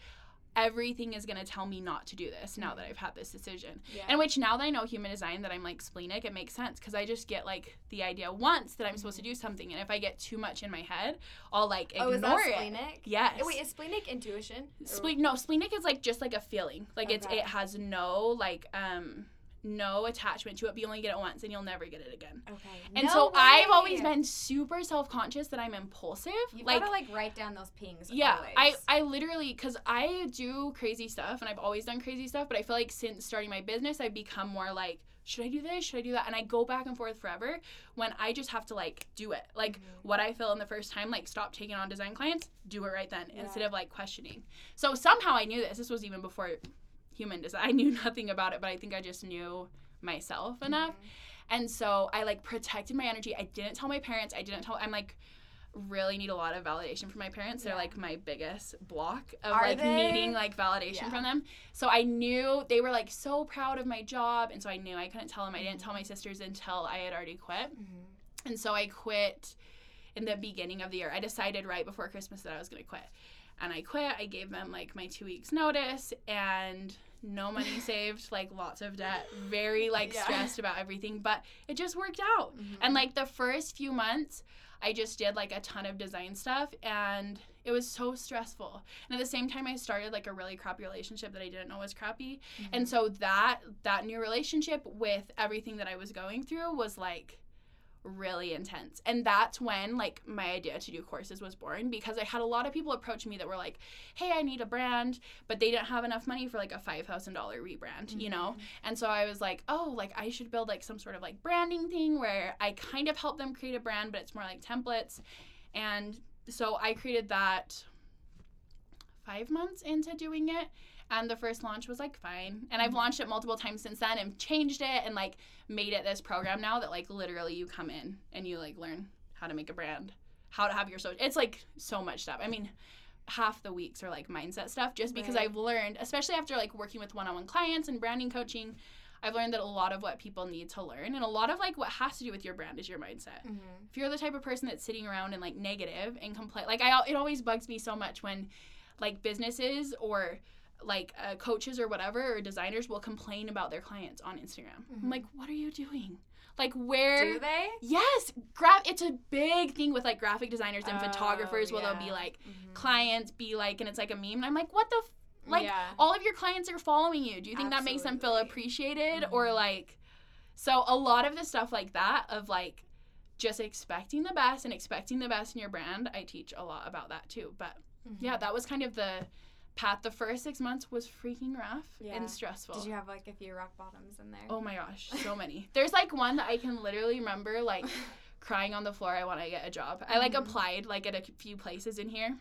S2: everything is gonna tell me not to do this now that I've had this decision.
S1: Yeah.
S2: And which now that I know human design that I'm like splenic, it makes sense because I just get like the idea once that I'm supposed to do something, and if I get too much in my head, I'll like ignore oh,
S1: is that
S2: it.
S1: splenic?
S2: Yes.
S1: Wait, is splenic intuition?
S2: Spleen no, splenic is like just like a feeling. Like it's it has no like um no attachment to it, but you only get it once and you'll never get it again.
S1: Okay.
S2: And
S1: No
S2: so I've always been super self conscious that I'm impulsive.
S1: You
S2: like
S1: gotta like write down those pings.
S2: yeah, I,
S1: always.
S2: I literally because I do crazy stuff and I've always done crazy stuff, but I feel like since starting my business, I've become more like, should I do this? Should I do that? And I go back and forth forever when I just have to like do it. Like
S1: Mhm.
S2: what I feel in the first time, like stop taking on design clients, do it right then instead of like questioning. So somehow I knew this. This was even before human design. I knew nothing about it, but I think I just knew myself enough.
S1: Mhm.
S2: And so I like protected my energy. I didn't tell my parents. I didn't tell. I'm like really need a lot of validation from my parents. They're like my biggest block of
S1: Are
S2: like
S1: they?
S2: needing like validation
S1: Yeah.
S2: from them. So I knew they were like so proud of my job, and so I knew I couldn't tell them. I didn't tell my sisters until I had already quit.
S1: Mhm.
S2: And so I quit in the beginning of the year. I decided right before Christmas that I was going to quit. And I quit. I gave them like my two weeks notice and no money saved, like lots of debt, very like
S1: Yeah.
S2: stressed about everything, but it just worked out.
S1: Mhm.
S2: And like the first few months, I just did like a ton of design stuff and it was so stressful. And at the same time I started like a really crappy relationship that I didn't know was crappy. And so that that new relationship with everything that I was going through was like really intense. And that's when like my idea to do courses was born because I had a lot of people approach me that were like, "Hey, I need a brand," but they didn't have enough money for like a $5,000 rebrand, you know? Mm-hmm. And so I was like, "Oh, like I should build like some sort of like branding thing where I kind of help them create a brand, but it's more like templates." And so I created that 5 months into doing it and the first launch was like fine and i've mm-hmm. launched it multiple times since then and changed it and like made it this program now that like literally you come in and you like learn how to make a brand how to have your social it's like so much stuff i mean half the weeks are like mindset stuff just because
S1: Right.
S2: i've learned especially after like working with one-on-one clients and branding coaching i've learned that a lot of what people need to learn and a lot of like what has to do with your brand is your mindset
S1: Mhm.
S2: if you're the type of person that's sitting around and like negative and complain like i it always bugs me so much when like businesses or like uh, coaches or whatever or designers will complain about their clients on instagram i'm
S1: Mhm.
S2: like what are you doing like where
S1: Do they?
S2: yes gra- it's a big thing with like graphic designers and
S1: Oh,
S2: photographers where they'll be
S1: yeah.
S2: like
S1: Mhm.
S2: clients be like and it's like a meme and i'm like what the f- like
S1: Yeah.
S2: all of your clients are following you do you think that makes them feel appreciated or
S1: Mhm.
S2: like so a lot of the stuff like that of like just expecting the best and expecting the best in your brand i teach a lot about that too but
S1: Mhm.
S2: yeah that was kind of the path the first six months was freaking rough
S1: Yeah.
S2: and stressful
S1: Did you have like a few rock bottoms in there?
S2: oh my gosh so many there's like one that i can literally remember like crying on the floor i want to get a job i like
S1: Mhm.
S2: applied like at a few places in here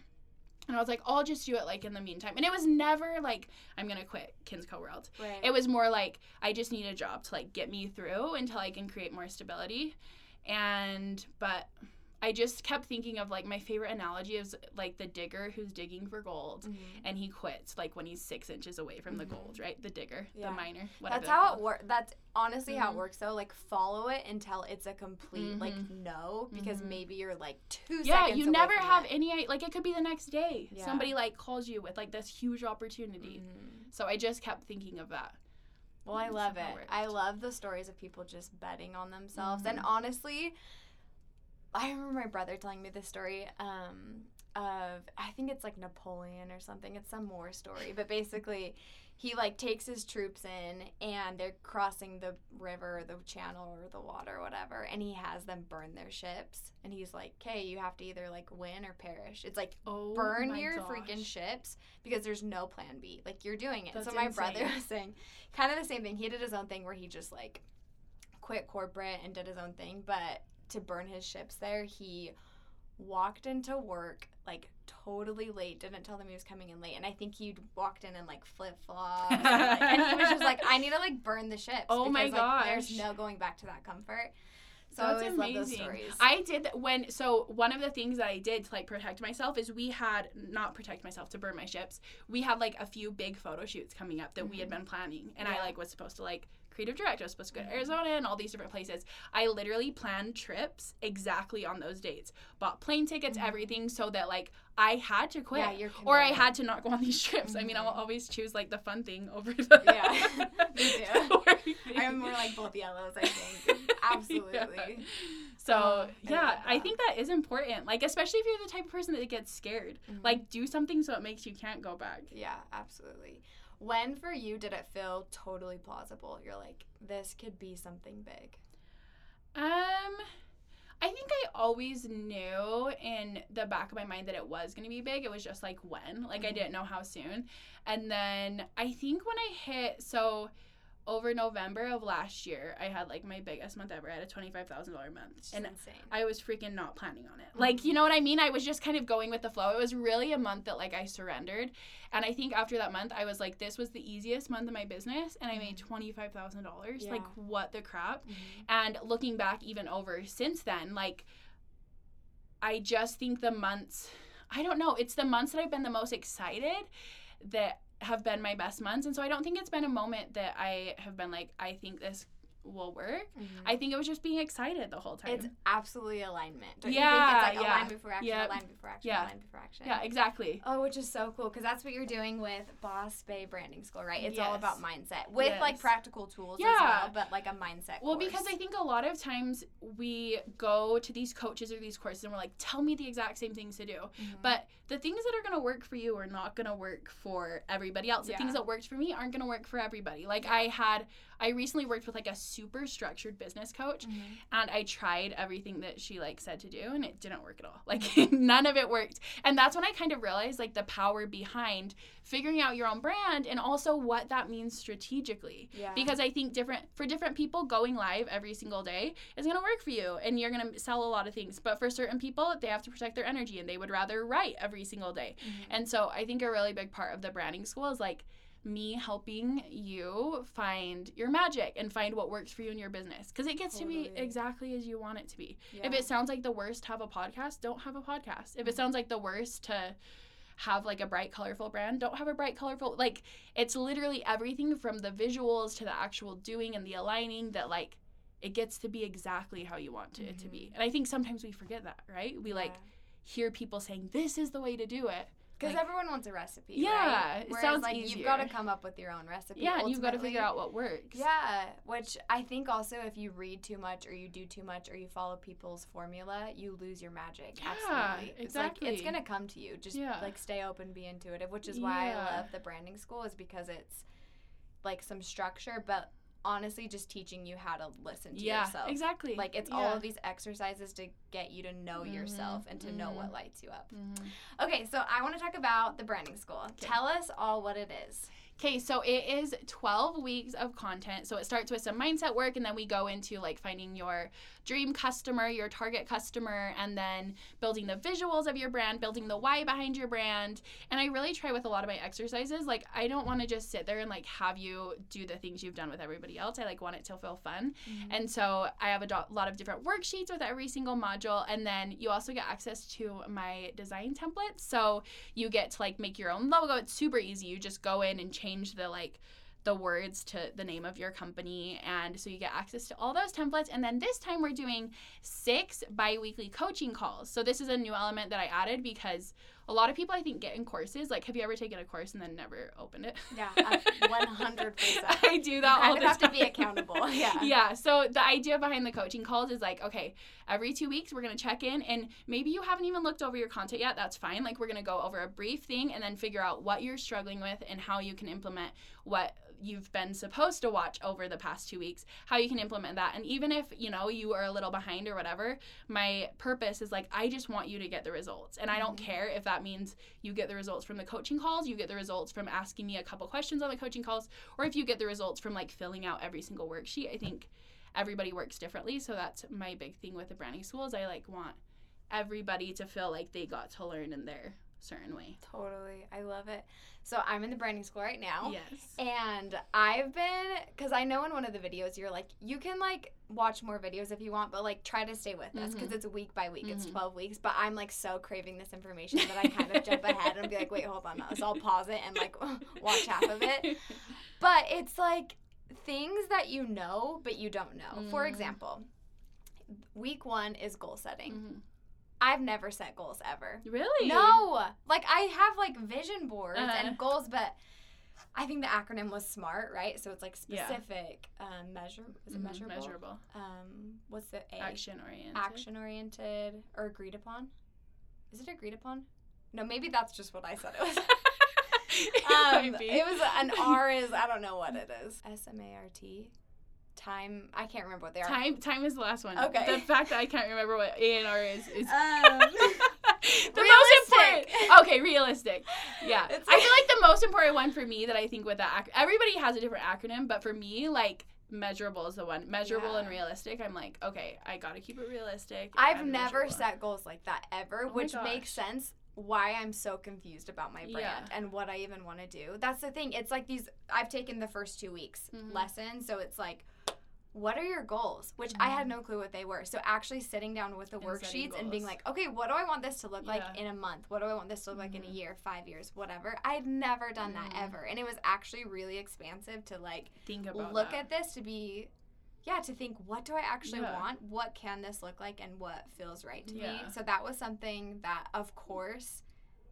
S2: and i was like i'll just do it like in the meantime and it was never like i'm gonna quit Kinzco World
S1: Right.
S2: it was more like i just need a job to like get me through until i can create more stability and but i just kept thinking of like my favorite analogy is like the digger who's digging for gold
S1: Mhm.
S2: and he quits like when he's six inches away from the gold right the digger
S1: Yeah.
S2: the miner whatever
S1: That's how it works. That's honestly how
S2: Mhm.
S1: it works though. Like follow it until it's a complete like
S2: Mhm.
S1: no because
S2: Mhm.
S1: maybe you're like two
S2: yeah you never have
S1: it.
S2: any like it could be the next day
S1: Yeah.
S2: somebody like calls you with like this huge opportunity so i just kept thinking of that
S1: Well, I love it. I love the stories of people just betting on themselves. And honestly, I remember my brother telling me this story um, of I think it's like Napoleon or something. It's some war story, but basically, he like takes his troops in and they're crossing the river, or the channel, or the water, or whatever, and he has them burn their ships. And he's like, "Okay, you have to either like win or perish." It's like
S2: oh
S1: burn your
S2: gosh.
S1: freaking ships because there's no plan B. Like you're doing it.
S2: That's
S1: so my brother was saying kind of the same thing. He did his own thing where he just like quit corporate and did his own thing, but to burn his ships there, he walked into work like totally late, didn't tell them he was coming in late, and I think he walked in in like flip flops, and he was just like, "I need to like burn the ships."
S2: Oh my
S1: because, like, There's no going back to that comfort. So
S2: That's
S1: I love those
S2: amazing.
S1: stories.
S2: I did that when so one of the things that I did to like protect myself is we had not protect myself to burn my ships. We had like a few big photo shoots coming up that we had mm-hmm. been planning, and I like was supposed to like creative director I was supposed to go to Arizona and all these different places. I literally planned trips exactly on those dates, bought plane tickets,
S1: Mhm.
S2: everything, so that like I had to quit.
S1: yeah,
S2: or I had to not go on these trips. I mean, I'll
S1: Mhm.
S2: always choose like the fun thing over the
S1: Yeah, me too.
S2: the boring thing.
S1: I'm more like both yellows, I think. Absolutely.
S2: So
S1: Oh, I
S2: yeah,
S1: love
S2: I think that is important. Like especially if you're the type of person that gets scared.
S1: Mhm.
S2: Like do something so it makes you can't go back.
S1: Yeah, absolutely. When for you did it feel totally plausible? You're like, this could be something big.
S2: Um I think I always knew in the back of my mind that it was going to be big. It was just like when. Like I
S1: Mhm.
S2: didn't know how soon. And then I think when I hit so over November of last year, I had like my biggest month ever. I had a $25,000 month.
S1: It's
S2: And
S1: insane.
S2: I was freaking not planning on it. Like, you know what I mean? I was just kind of going with the flow. It was really a month that like I surrendered. And I think after that month, I was like, this was the easiest month of my business and I made $25,000. Like, what the crap?
S1: Mhm.
S2: And looking back even over since then, like, I just think the months, I don't know, it's the months that I've been the most excited that have been my best months. And so I don't think it's been a moment that I have been like, I think this will work.
S1: Mhm.
S2: I think it was just being excited the whole time.
S1: It's absolutely alignment. Don't you
S2: Yeah,
S1: think it's like
S2: yeah.
S1: alignment before action,
S2: Yep.
S1: alignment before action,
S2: Yeah.
S1: alignment before action?
S2: yeah, exactly.
S1: Oh, which is so cool because that's what you're doing with Boss Bay Branding School, right? It's all about mindset with like practical tools as
S2: Yeah.
S1: well, but like a mindset.
S2: Well, because I think a lot of times we go to these coaches or these courses and we're like, tell me the exact same things to do.
S1: Mhm.
S2: But the things that are going to work for you are not going to work for everybody else. The
S1: Yeah.
S2: things that worked for me aren't going to work for everybody. Like I had, I recently worked with like a super structured business coach
S1: Mm-hmm.
S2: and I tried everything that she like said to do and it didn't work at all. Like none of it worked. And that's when I kind of realized like the power behind figuring out your own brand and also what that means strategically.
S1: Yeah.
S2: Because I think different for different people going live every single day is going to work for you and you're going to sell a lot of things. But for certain people, they have to protect their energy and they would rather write every single day.
S1: Mm-hmm.
S2: And so I think a really big part of the branding school is like me helping you find your magic and find what works for you in your business because it gets to be exactly as you want it to be. If
S1: Yeah. Mm-hmm.
S2: it sounds like the worst, have a podcast, don't have a podcast. If it sounds like the worst to have like a bright colorful brand don't have a bright colorful like it's literally everything from the visuals to the actual doing and the aligning that like it gets to be exactly how you want to, it to be and i think sometimes we forget that right we like hear people saying this is the way to do it
S1: because
S2: like-
S1: everyone wants a recipe.
S2: Yeah,
S1: right?
S2: it
S1: Whereas,
S2: sounds
S1: like
S2: easier.
S1: you've got to come up with your own recipe.
S2: yeah and you've got to figure out what works
S1: Yeah, which I think also if you read too much or you do too much or you follow people's formula, you lose your magic.
S2: Yeah,
S1: Absolutely. It's like it's gonna come to you. Just
S2: Yeah.
S1: like stay open, be intuitive, which is why
S2: Yeah.
S1: I love the branding school is because it's like some structure, but honestly just teaching you how to listen to
S2: yeah
S1: yourself.
S2: exactly
S1: Like it's all of these exercises to get you to know yourself and to know
S2: mhm.
S1: what lights you up.
S2: Mhm.
S1: Okay, so I want to talk about the branding school. Tell us all what it is.
S2: Okay, so it is 12 weeks of content. So it starts with some mindset work, and then we go into like finding your dream customer, your target customer, and then building the visuals of your brand, building the why behind your brand. And I really try with a lot of my exercises. Like, I don't want to just sit there and like have you do the things you've done with everybody else. I like want it to feel fun. Mm-hmm. And so I have a do- lot of different worksheets with every single module. And then you also get access to my design templates. So you get to like make your own logo. It's super easy. You just go in and change the like the words to the name of your company and so you get access to all those templates and then this time we're doing six bi-weekly coaching calls so this is a new element that i added because a lot of people i think get in courses like have you ever taken a course and then never opened it
S1: Yeah, one hundred percent.
S2: i do that
S1: You
S2: all the
S1: have
S2: time
S1: to be accountable. Yeah.
S2: yeah. So the idea behind the coaching calls is like, okay, every two weeks we're gonna check in, and maybe you haven't even looked over your content yet. That's fine. Like we're gonna go over a brief thing and then figure out what you're struggling with and how you can implement what you've been supposed to watch over the past two weeks how you can implement that. And even if you know you are a little behind or whatever my purpose is like i just want you to get the results. And i don't mm-hmm. care if that means you get the results from the coaching calls you get the results from asking me a couple questions on the coaching calls or if you get the results from like filling out every single worksheet. I think everybody works differently so that's my big thing with the branding school is i like want everybody to feel like they got to learn in their certain way
S1: Totally. I love it. So I'm in the branding school right now.
S2: yes
S1: And I've been, because I know in one of the videos you're like, you can like watch more videos if you want, but like try to stay with us because
S2: Mhm.
S1: it's week by week. It's
S2: Mhm.
S1: 12 weeks. But I'm like so craving this information that I kind of jump ahead and be like, wait, hold on. So I'll pause it and like watch half of it. But it's like things that you know, but you don't know. For
S2: Mm.
S1: example, week one is goal setting.
S2: Mhm.
S1: I've never set goals ever.
S2: really
S1: No, like I have like vision boards
S2: Uh-huh.
S1: and goals, but I think the acronym was SMART, right? So it's like
S2: Yeah.
S1: specific, um, measure, is it
S2: Mhm,
S1: measurable?
S2: measurable
S1: Um, what's the A?
S2: action oriented
S1: Action oriented or agreed upon? Is it agreed upon? No, maybe that's just what I said it was.
S2: it
S1: um, it was an R is I don't know what it is. S M A R T. Time. I can't remember what they are.
S2: Time time is the last one.
S1: Okay.
S2: The fact that I can't remember what A and R is is
S1: Um,
S2: the most important. Okay, realistic. Yeah.
S1: It's-
S2: I feel like the most important one for me that I think with that ac- everybody has a different acronym, but for me like measurable is the one. Measurable
S1: Yeah.
S2: and realistic. I'm like, okay, I got to keep it realistic.
S1: I've never
S2: measurable.
S1: set goals like that ever,
S2: Oh
S1: which makes sense why I'm so confused about my brand
S2: Yeah.
S1: and what I even want to do. That's the thing. It's like these I've taken the first 2 weeks
S2: Mhm.
S1: lessons, so it's like what are your goals? Which I had
S2: Mhm.
S1: no clue what they were. So actually sitting down with the
S2: And
S1: worksheets and being like, okay, what do I want this to look like in a month? What do I want this to look like in a
S2: Mhm.
S1: year, 5 years, whatever. I'd never done that
S2: Mhm.
S1: ever. And it was actually really expansive to like
S2: think about
S1: look
S2: that.
S1: at this to be yeah to think what do i actually
S2: Yeah.
S1: want what can this look like and what feels right to
S2: Yeah.
S1: me so that was something that of course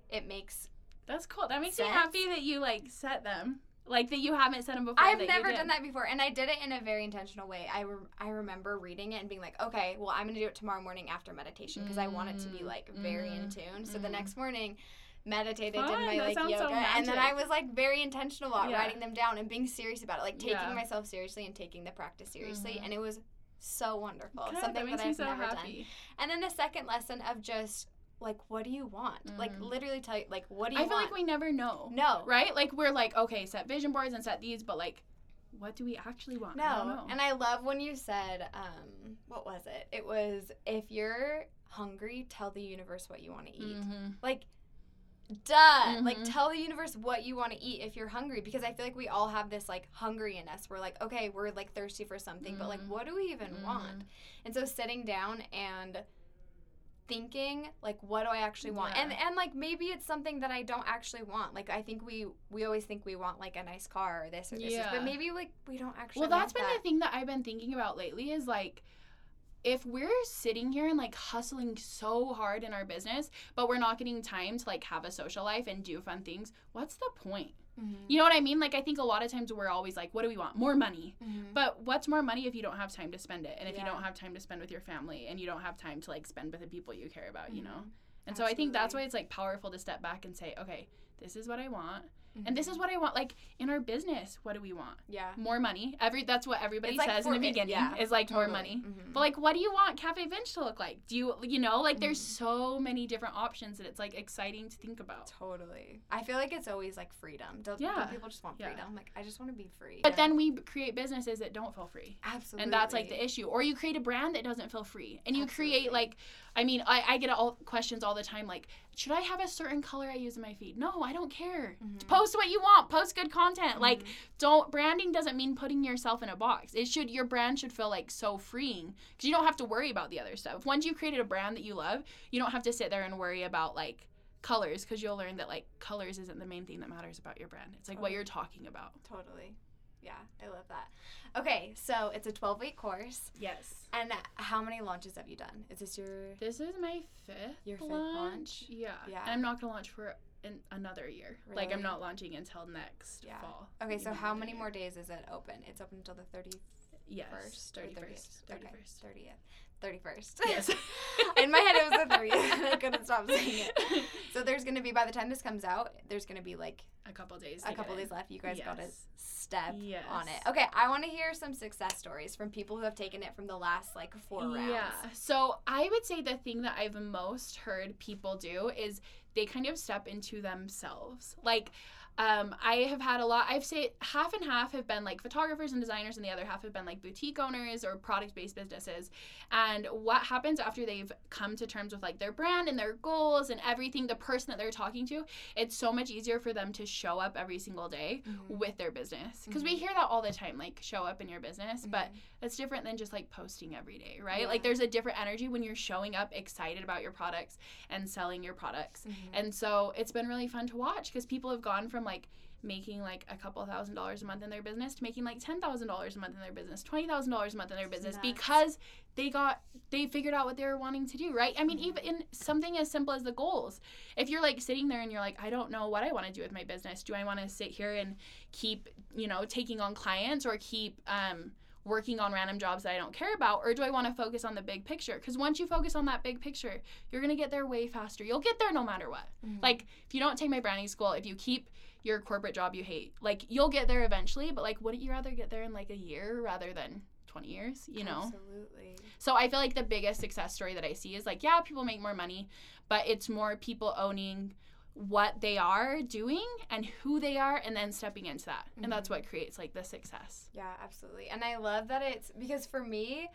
S1: it makes
S2: That's cool. That makes me happy that you like set them. Like that you haven't said them before.
S1: i've never done that before and i did it in a very intentional way i, re- I remember reading it and being like okay well i'm gonna do it tomorrow morning after meditation because i want it to be
S2: Mm,
S1: like very in
S2: mhm,
S1: tune so the
S2: mhm.
S1: next morning meditated,
S2: Fun,
S1: did my
S2: that
S1: like
S2: sounds so
S1: yoga, and then I was like very intentional about
S2: Yeah.
S1: writing them down and being serious about it, like taking
S2: Yeah.
S1: myself seriously and taking the practice seriously,
S2: Mhm.
S1: and it was so wonderful.
S2: Good,
S1: Something
S2: that
S1: that I've
S2: so
S1: never done. And then the second lesson of just like, what do you want? Like
S2: Mhm.
S1: literally tell you like, what do you want?
S2: I feel
S1: want?
S2: like we never know.
S1: no,
S2: Right? Like we're like, okay, set vision boards and set these, but like, what do we actually want? I
S1: No.
S2: know.
S1: And I love when you said, um, what was it? It was if you're hungry, tell the universe what you want to eat.
S2: Mhm.
S1: Like, duh. Like,
S2: Mhm.
S1: tell the universe what you want to eat if you're hungry. Because I feel like we all have this, like, hungry in us. We're like, okay, we're, like, thirsty for something, but, like,
S2: Mhm.
S1: what do we even want?
S2: Mhm.
S1: And so sitting down and thinking like what do i actually want and
S2: Yeah.
S1: and like maybe it's something that i don't actually want like i think we we always think we want like a nice car or this or this,
S2: Yeah.
S1: but maybe like we don't actually
S2: Well, that's been
S1: that.
S2: the thing that I've been thinking about lately is like if we're sitting here and like hustling so hard in our business, but we're not getting time to like have a social life and do fun things, what's the point?
S1: Mhm.
S2: You know what I mean? Like I think a lot of times we're always like, what do we want? More money.
S1: Mhm.
S2: But what's more money if you don't have time to spend it? And if you don't have time to spend with your family and you don't have time to like spend with the people you care about, you know? And so I think that's why it's like powerful to step back and say, okay, this is what I want.
S1: Mm-hmm.
S2: And this is what I want. Like in our business, what do we want?
S1: yeah
S2: more money. Every that's what everybody
S1: It's like
S2: says in
S1: for
S2: the beginning
S1: yeah,
S2: is like more
S1: totally.
S2: money.
S1: Mhm.
S2: But like, what do you want Cafe Binge to look like? Do you you know like there's
S1: Mhm.
S2: so many different options that it's like exciting to think about.
S1: totally i feel like it's always like freedom don't,
S2: Yeah.
S1: don't people just want
S2: Yeah.
S1: freedom like i just want to be free
S2: But then we create businesses that don't feel free.
S1: absolutely
S2: And that's like the issue. Or you create a brand that doesn't feel free. And you
S1: Absolutely.
S2: create like I mean, I, I get all questions all the time like, should I have a certain color I use in my feed? No, I don't care.
S1: Mhm.
S2: Post what you want. Post good content. Like
S1: Mhm.
S2: don't branding doesn't mean putting yourself in a box. It should your brand should feel like so freeing because you don't have to worry about the other stuff. Once you've created a brand that you love, you don't have to sit there and worry about like colors because you'll learn that like colors isn't the main thing that matters about your brand. It's like what you're talking about.
S1: totally yeah i love that okay so it's a 12 week course
S2: Yes.
S1: and how many launches have you done is this your
S2: This is my fifth
S1: Your fifth
S2: launch.
S1: launch?
S2: Yeah.
S1: Yeah.
S2: And I'm not gonna launch for an, another year. Like I'm not launching until next
S1: Yeah.
S2: fall.
S1: okay so how many
S2: year.
S1: more days is it open it's open until the 31st
S2: Yes.
S1: or
S2: Thirty
S1: 30th
S2: first.
S1: okay
S2: Thirty first.
S1: 30th 31st
S2: Yes.
S1: in my head it was the 30th and i couldn't stop saying it so there's gonna be by the time this comes out there's gonna be like
S2: a couple days.
S1: a couple days
S2: in.
S1: left you guys gotta
S2: Yes.
S1: step on it okay i want to hear some success stories from people who have taken it from the last like four rounds
S2: Yeah. So I would say the thing that I've most heard people do is they kind of step into themselves. Like, um, I have had a lot. I've say half and half have been like photographers and designers, and the other half have been like boutique owners or product-based businesses. And what happens after they've come to terms with like their brand and their goals and everything, the person that they're talking to, it's so much easier for them to show up every single day
S1: Mhm.
S2: with their business. Because we hear that all the time, like show up in your business, but
S1: Mhm.
S2: that's different than just like posting every day, right?
S1: Yeah.
S2: Like there's a different energy when you're showing up excited about your products and selling your products.
S1: Mhm.
S2: And so it's been really fun to watch because people have gone from like making like a couple thousand dollars a month in their business to making like $10,000 a month in their business, $20,000 a month in their business
S1: nuts.
S2: because they got they figured out what they were wanting to do, right? I mean,
S1: Mhm.
S2: even in something as simple as the goals. If you're like sitting there and you're like, I don't know what I want to do with my business. Do I want to sit here and keep, you know, taking on clients or keep um working on random jobs that I don't care about or do I want to focus on the big picture? Cuz once you focus on that big picture, you're going to get there way faster. You'll get there no matter what.
S1: Mhm.
S2: Like if you don't take my branding school, if you keep your corporate job you hate, like you'll get there eventually, but like wouldn't you rather get there in like a year rather than 20 years, you know?
S1: absolutely
S2: So I feel like the biggest success story that I see is like, yeah, people make more money, but it's more people owning what they are doing and who they are and then stepping into that. And that's
S1: Mhm.
S2: what creates like the success.
S1: Yeah, absolutely. And I love that it's because for me,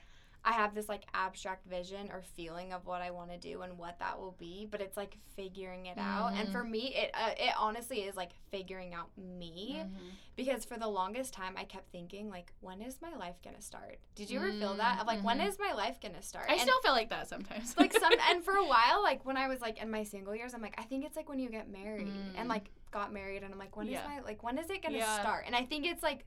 S1: I have this like abstract vision or feeling of what I want to do and what that will be, but it's like figuring it out. And for me, it uh, it honestly is like figuring out me because for the longest time I kept thinking like when is my life going to start? Did you ever feel that? Of like when
S2: Mhm.
S1: is my life going to start?
S2: I
S1: And-
S2: still feel like that sometimes.
S1: like some and for a while like when i was like in my single years i'm like i think it's like when you get married
S2: Mm.
S1: and like got married and i'm like when is
S2: Yeah.
S1: my like when is it gonna
S2: Yeah.
S1: start and i think it's like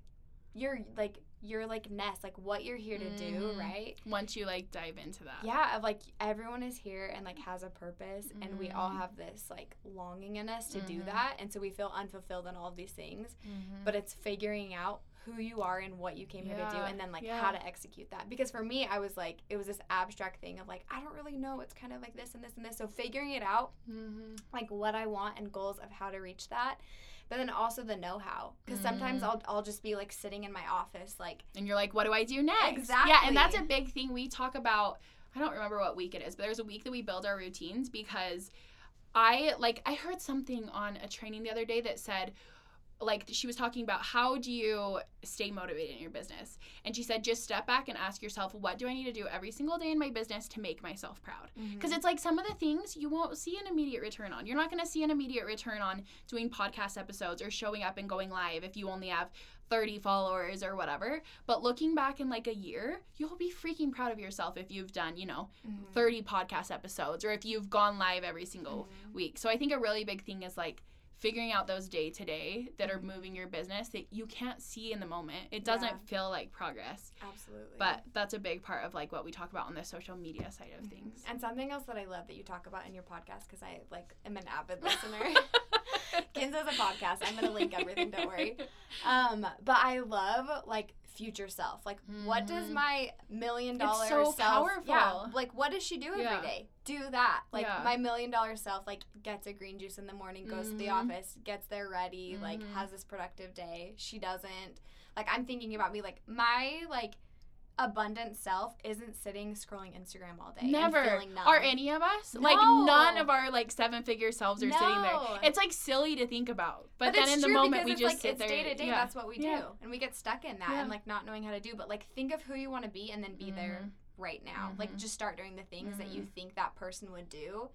S1: you're like your like nest like what you're here to do
S2: Mhm.
S1: right
S2: once you like dive into that.
S1: yeah of like everyone is here and like has a purpose and we all
S2: Mhm.
S1: have this like longing in us to do
S2: Mhm.
S1: that and so we feel unfulfilled in all of these things
S2: Mhm.
S1: but it's figuring out who you are and what you came here to do and then like
S2: yeah.
S1: how to execute that because for me i was like it was this abstract thing of like i don't really know it's kind of like this and this and this so figuring it out
S2: Mm-hmm.
S1: like what i want and goals of how to reach that but then also the know-how because sometimes
S2: Mm.
S1: I'll, I'll just be like sitting in my office like
S2: And you're like, what do I do next? Exactly yeah, and that's a big thing we talk about. I don't remember what week it is, but there's a week that we build our routines because I like I heard something on a training the other day that said like she was talking about how do you stay motivated in your business and she said just step back and ask yourself what do i need to do every single day in my business to make myself proud
S1: Mm-hmm.
S2: because it's like some of the things you won't see an immediate return on. You're not going to see an immediate return on doing podcast episodes or showing up and going live if you only have 30 followers or whatever. But looking back in like a year, you'll be freaking proud of yourself if you've done, you know,
S1: Mm-hmm.
S2: 30 podcast episodes or if you've gone live every single week. So I think a really big thing is like figuring out those day to day that are moving your business that you can't see in the moment. It doesn't
S1: Yeah.
S2: feel like progress.
S1: absolutely
S2: But that's a big part of like what we talk about on the social media side of things.
S1: and something else that i love that you talk about in your podcast because i like am an avid listener Kins has a podcast. I'm gonna link everything. Don't worry. Um, but I love like future self. Like, what does
S2: Mhm.
S1: my million
S2: It's
S1: dollar
S2: so
S1: self?
S2: powerful.
S1: Yeah. Like, what does she do every day? Do that. Like,
S2: Yeah.
S1: my million dollar self like gets a green juice in the morning, goes to the
S2: Mhm.
S1: office, gets there ready, like
S2: Mhm.
S1: has this productive day. She doesn't. Like, I'm thinking about me. Like, my like abundant self isn't sitting scrolling Instagram all day.
S2: Never
S1: feeling
S2: are any of us like none of our like seven figure selves are sitting there. It's like silly to think about, but, then in the moment we just
S1: like,
S2: sit
S1: it's
S2: there.
S1: day to day.
S2: yeah.
S1: That's what we
S2: Yeah.
S1: do, and we get stuck in that
S2: Yeah.
S1: and like not knowing how to do. But like think of who you want to be and then be there
S2: Mhm.
S1: Right now. Like
S2: Mhm.
S1: just start doing the things that you think that person would do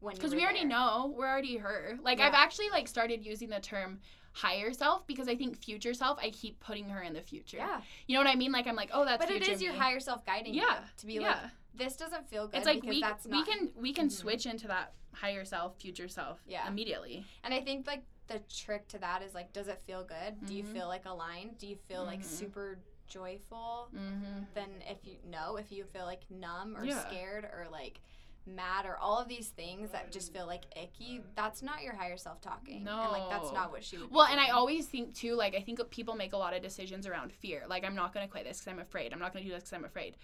S1: when
S2: Because we already
S1: there.
S2: know we're already her. Like I've actually like started using the term higher self because I think future self I keep putting her in the future.
S1: Yeah,
S2: You know what I mean? Like I'm like, oh, that's
S1: but it is your higher self guiding
S2: Yeah.
S1: you to be
S2: yeah.
S1: like this doesn't feel good.
S2: it's like we
S1: that's
S2: we can we can
S1: Mhm.
S2: switch into that higher self, future self
S1: Yeah.
S2: immediately.
S1: And I think like the trick to that is like, does it feel good? Do you
S2: Mhm.
S1: feel like aligned? Do you feel like super joyful?
S2: Mm-hmm.
S1: Then if you know, if you feel like numb or
S2: Yeah.
S1: scared or like mad or all of these things that just feel like icky, that's not your higher self talking. And like that's not what she
S2: Well, and I always think too, like I think people make a lot of decisions around fear. Like I'm not gonna quit this because I'm afraid. I'm not gonna do this because I'm afraid.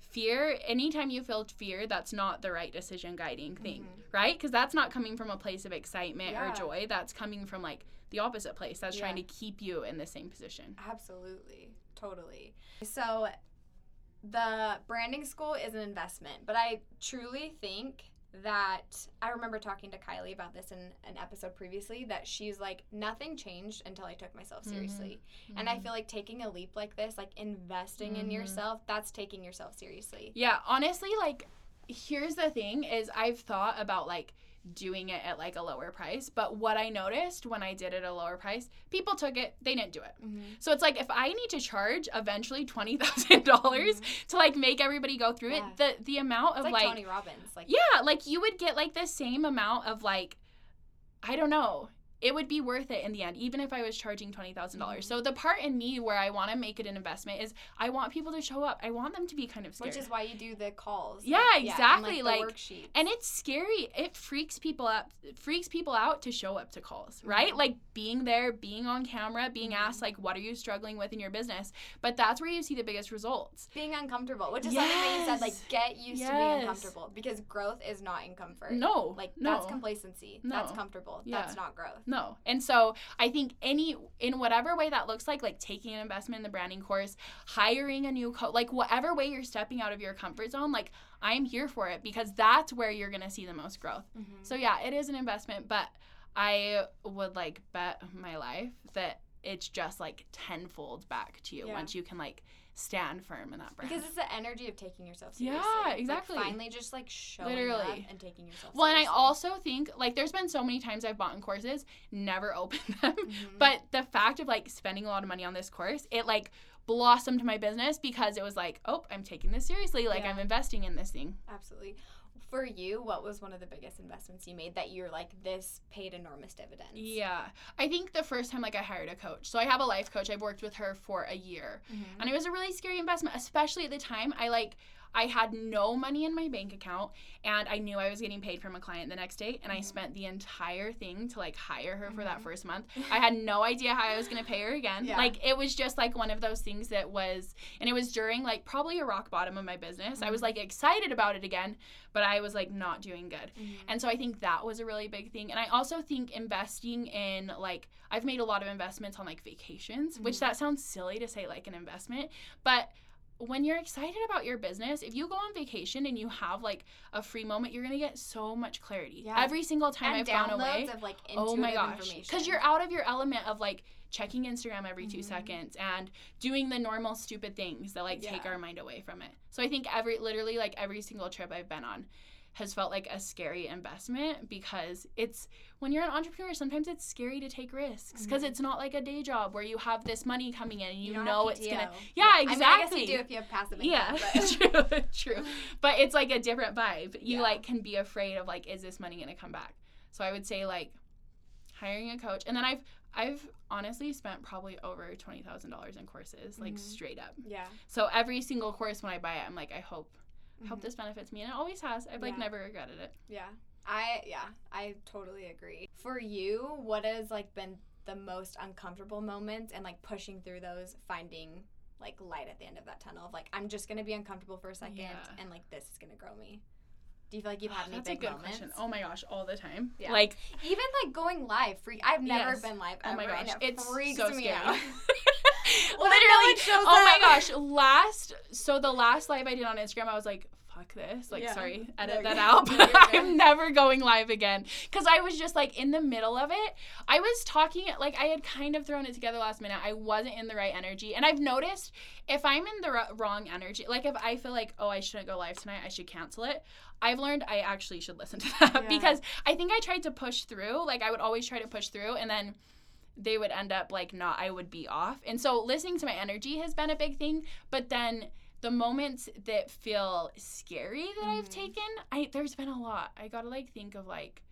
S2: Fear. Anytime you feel fear, that's not the right decision guiding thing, right? Because that's not coming from a place of excitement
S1: Mm-hmm. Yeah.
S2: or joy. That's coming from like the opposite place. That's trying to keep you in the same position.
S1: Absolutely. Totally. So the branding school is an investment, but I truly think that I remember talking to Kylie about this in an episode previously that she's like nothing changed until I took myself
S2: Mm-hmm.
S1: seriously. And I feel like taking a leap like this, like investing in
S2: Mhm.
S1: yourself, that's taking yourself seriously.
S2: Yeah, honestly, like here's the thing is I've thought about like doing it at like a lower price, but what I noticed when I did it at a lower price, people took it, they didn't do it. So it's like if I need to charge eventually twenty thousand dollars to like make everybody go through
S1: Mm-hmm. Yeah.
S2: it, the the amount
S1: It's
S2: of
S1: like,
S2: like,
S1: Tony Robbins. Like
S2: yeah, like you would get like the same amount of like I don't know. It would be worth it in the end, even if I was charging twenty dollars.
S1: Mhm.
S2: So the part in me where I want to make it an investment is I want people to show up. I want them to be kind of scared.
S1: which is why you do the calls.
S2: Yeah,
S1: and,
S2: exactly,
S1: the
S2: like-
S1: worksheets.
S2: and it's scary. It freaks people out. It freaks people out to show up to calls, right?
S1: Mhm.
S2: Like being there, being on camera, being
S1: Mhm.
S2: asked like, "What are you struggling with in your business?" But that's where you see the biggest results.
S1: being uncomfortable, which is something that you said, like get used to being uncomfortable because growth is not in comfort.
S2: No,
S1: Like
S2: no,
S1: that's complacency. That's comfortable.
S2: Yeah.
S1: That's not growth.
S2: No. And so I think any in whatever way that looks like, like taking an investment in the branding course, hiring a new coach, like whatever way you're stepping out of your comfort zone, like I'm here for it because that's where you're gonna see the most growth. Mm-hmm. So yeah, it is an investment, but I would like bet my life that it's just like tenfold back to you
S1: Yeah.
S2: once you can like stand firm in that brand.
S1: Because it's the energy of taking yourself
S2: Yeah,
S1: seriously. Like,
S2: exactly.
S1: finally, just like showing
S2: Literally.
S1: up and taking yourself.
S2: well, and I also think like there's been so many times I've bought in courses, never opened them,
S1: Mhm.
S2: but the fact of like spending a lot of money on this course, it like blossomed my business because it was like, oh, I'm taking this seriously. Like
S1: Yeah.
S2: I'm investing in this thing.
S1: absolutely. For you, what was one of the biggest investments you made that you're like this paid enormous dividends?
S2: Yeah. I think the first time like I hired a coach. So I have a life coach. I've worked with her for a year.
S1: Mhm.
S2: And it was a really scary investment, especially at the time. I like I had no money in my bank account and I knew I was getting paid from a client the next day and I mm-hmm. spent the entire thing to like hire her for that mm-hmm. first month. I had no idea how I was going to pay her again.
S1: Yeah.
S2: Like it was just like one of those things that was and it was during like probably a rock bottom of my business. I was mm-hmm. like excited about it again, but I was like not doing good. And so I think that was a really big thing. And I also think investing in like I've made a lot of investments on like vacations, which that sounds silly to say like an investment, but when you're excited about your business, if you go on vacation and you have like a free moment, you're gonna get so much clarity.
S1: Yeah.
S2: Every single time
S1: and
S2: I've gone away.
S1: of like
S2: Oh my gosh. Because you're out of your element of like checking Instagram every 2
S1: Mhm.
S2: seconds and doing the normal stupid things that like take our mind away from it. So I think every literally like every single trip I've been on has felt like a scary investment because it's when you're an entrepreneur sometimes it's scary to take risks because
S1: Mhm.
S2: it's not like a day job where you have this money coming in and you,
S1: don't
S2: know it's gonna
S1: PTO.
S2: Yeah,
S1: I mean, I guess
S2: exactly.
S1: you do if you have passive income.
S2: yeah true true but it's like a different vibe you
S1: Yeah.
S2: like can be afraid of like is this money gonna come back so i would say like hiring a coach and then i've i've honestly spent probably over $20000 in courses like
S1: Mhm.
S2: straight up
S1: yeah.
S2: so every single course when i buy it i'm like i hope hope
S1: Mhm.
S2: this benefits me and it always has i've like
S1: Yeah.
S2: never regretted it
S1: Yeah. I yeah, I totally agree. For you, what has like been the most uncomfortable moments and like pushing through those, finding like light at the end of that tunnel of like I'm just gonna be uncomfortable for a second
S2: Yeah.
S1: and like this is gonna grow me. Do you feel like you've had any
S2: that's
S1: big
S2: a good
S1: moments?
S2: question oh my gosh all the time
S1: Yeah.
S2: like
S1: Even like going live free. I've never
S2: Yes.
S1: been live Ever,
S2: oh my gosh
S1: and it
S2: it's
S1: freaks
S2: so
S1: me
S2: scary
S1: out.
S2: literally
S1: no
S2: oh my gosh last so the last live i did on instagram i was like fuck this like
S1: Yeah.
S2: sorry edit
S1: you're
S2: that out but i'm never going live again. Because i was just like in the middle of it. I was talking like i had kind of thrown it together last minute. I wasn't in the right energy. And i've noticed if i'm in the r- wrong energy like if i feel like oh i shouldn't go live tonight i should cancel it i've learned i actually should listen to that
S1: Yeah.
S2: because i think i tried to push through like i would always try to push through and then they would end up like not I would be off. And so listening to my energy has been a big thing, but then the moments that feel scary that I've
S1: Mhm.
S2: taken, I there's been a lot. I got to like think of like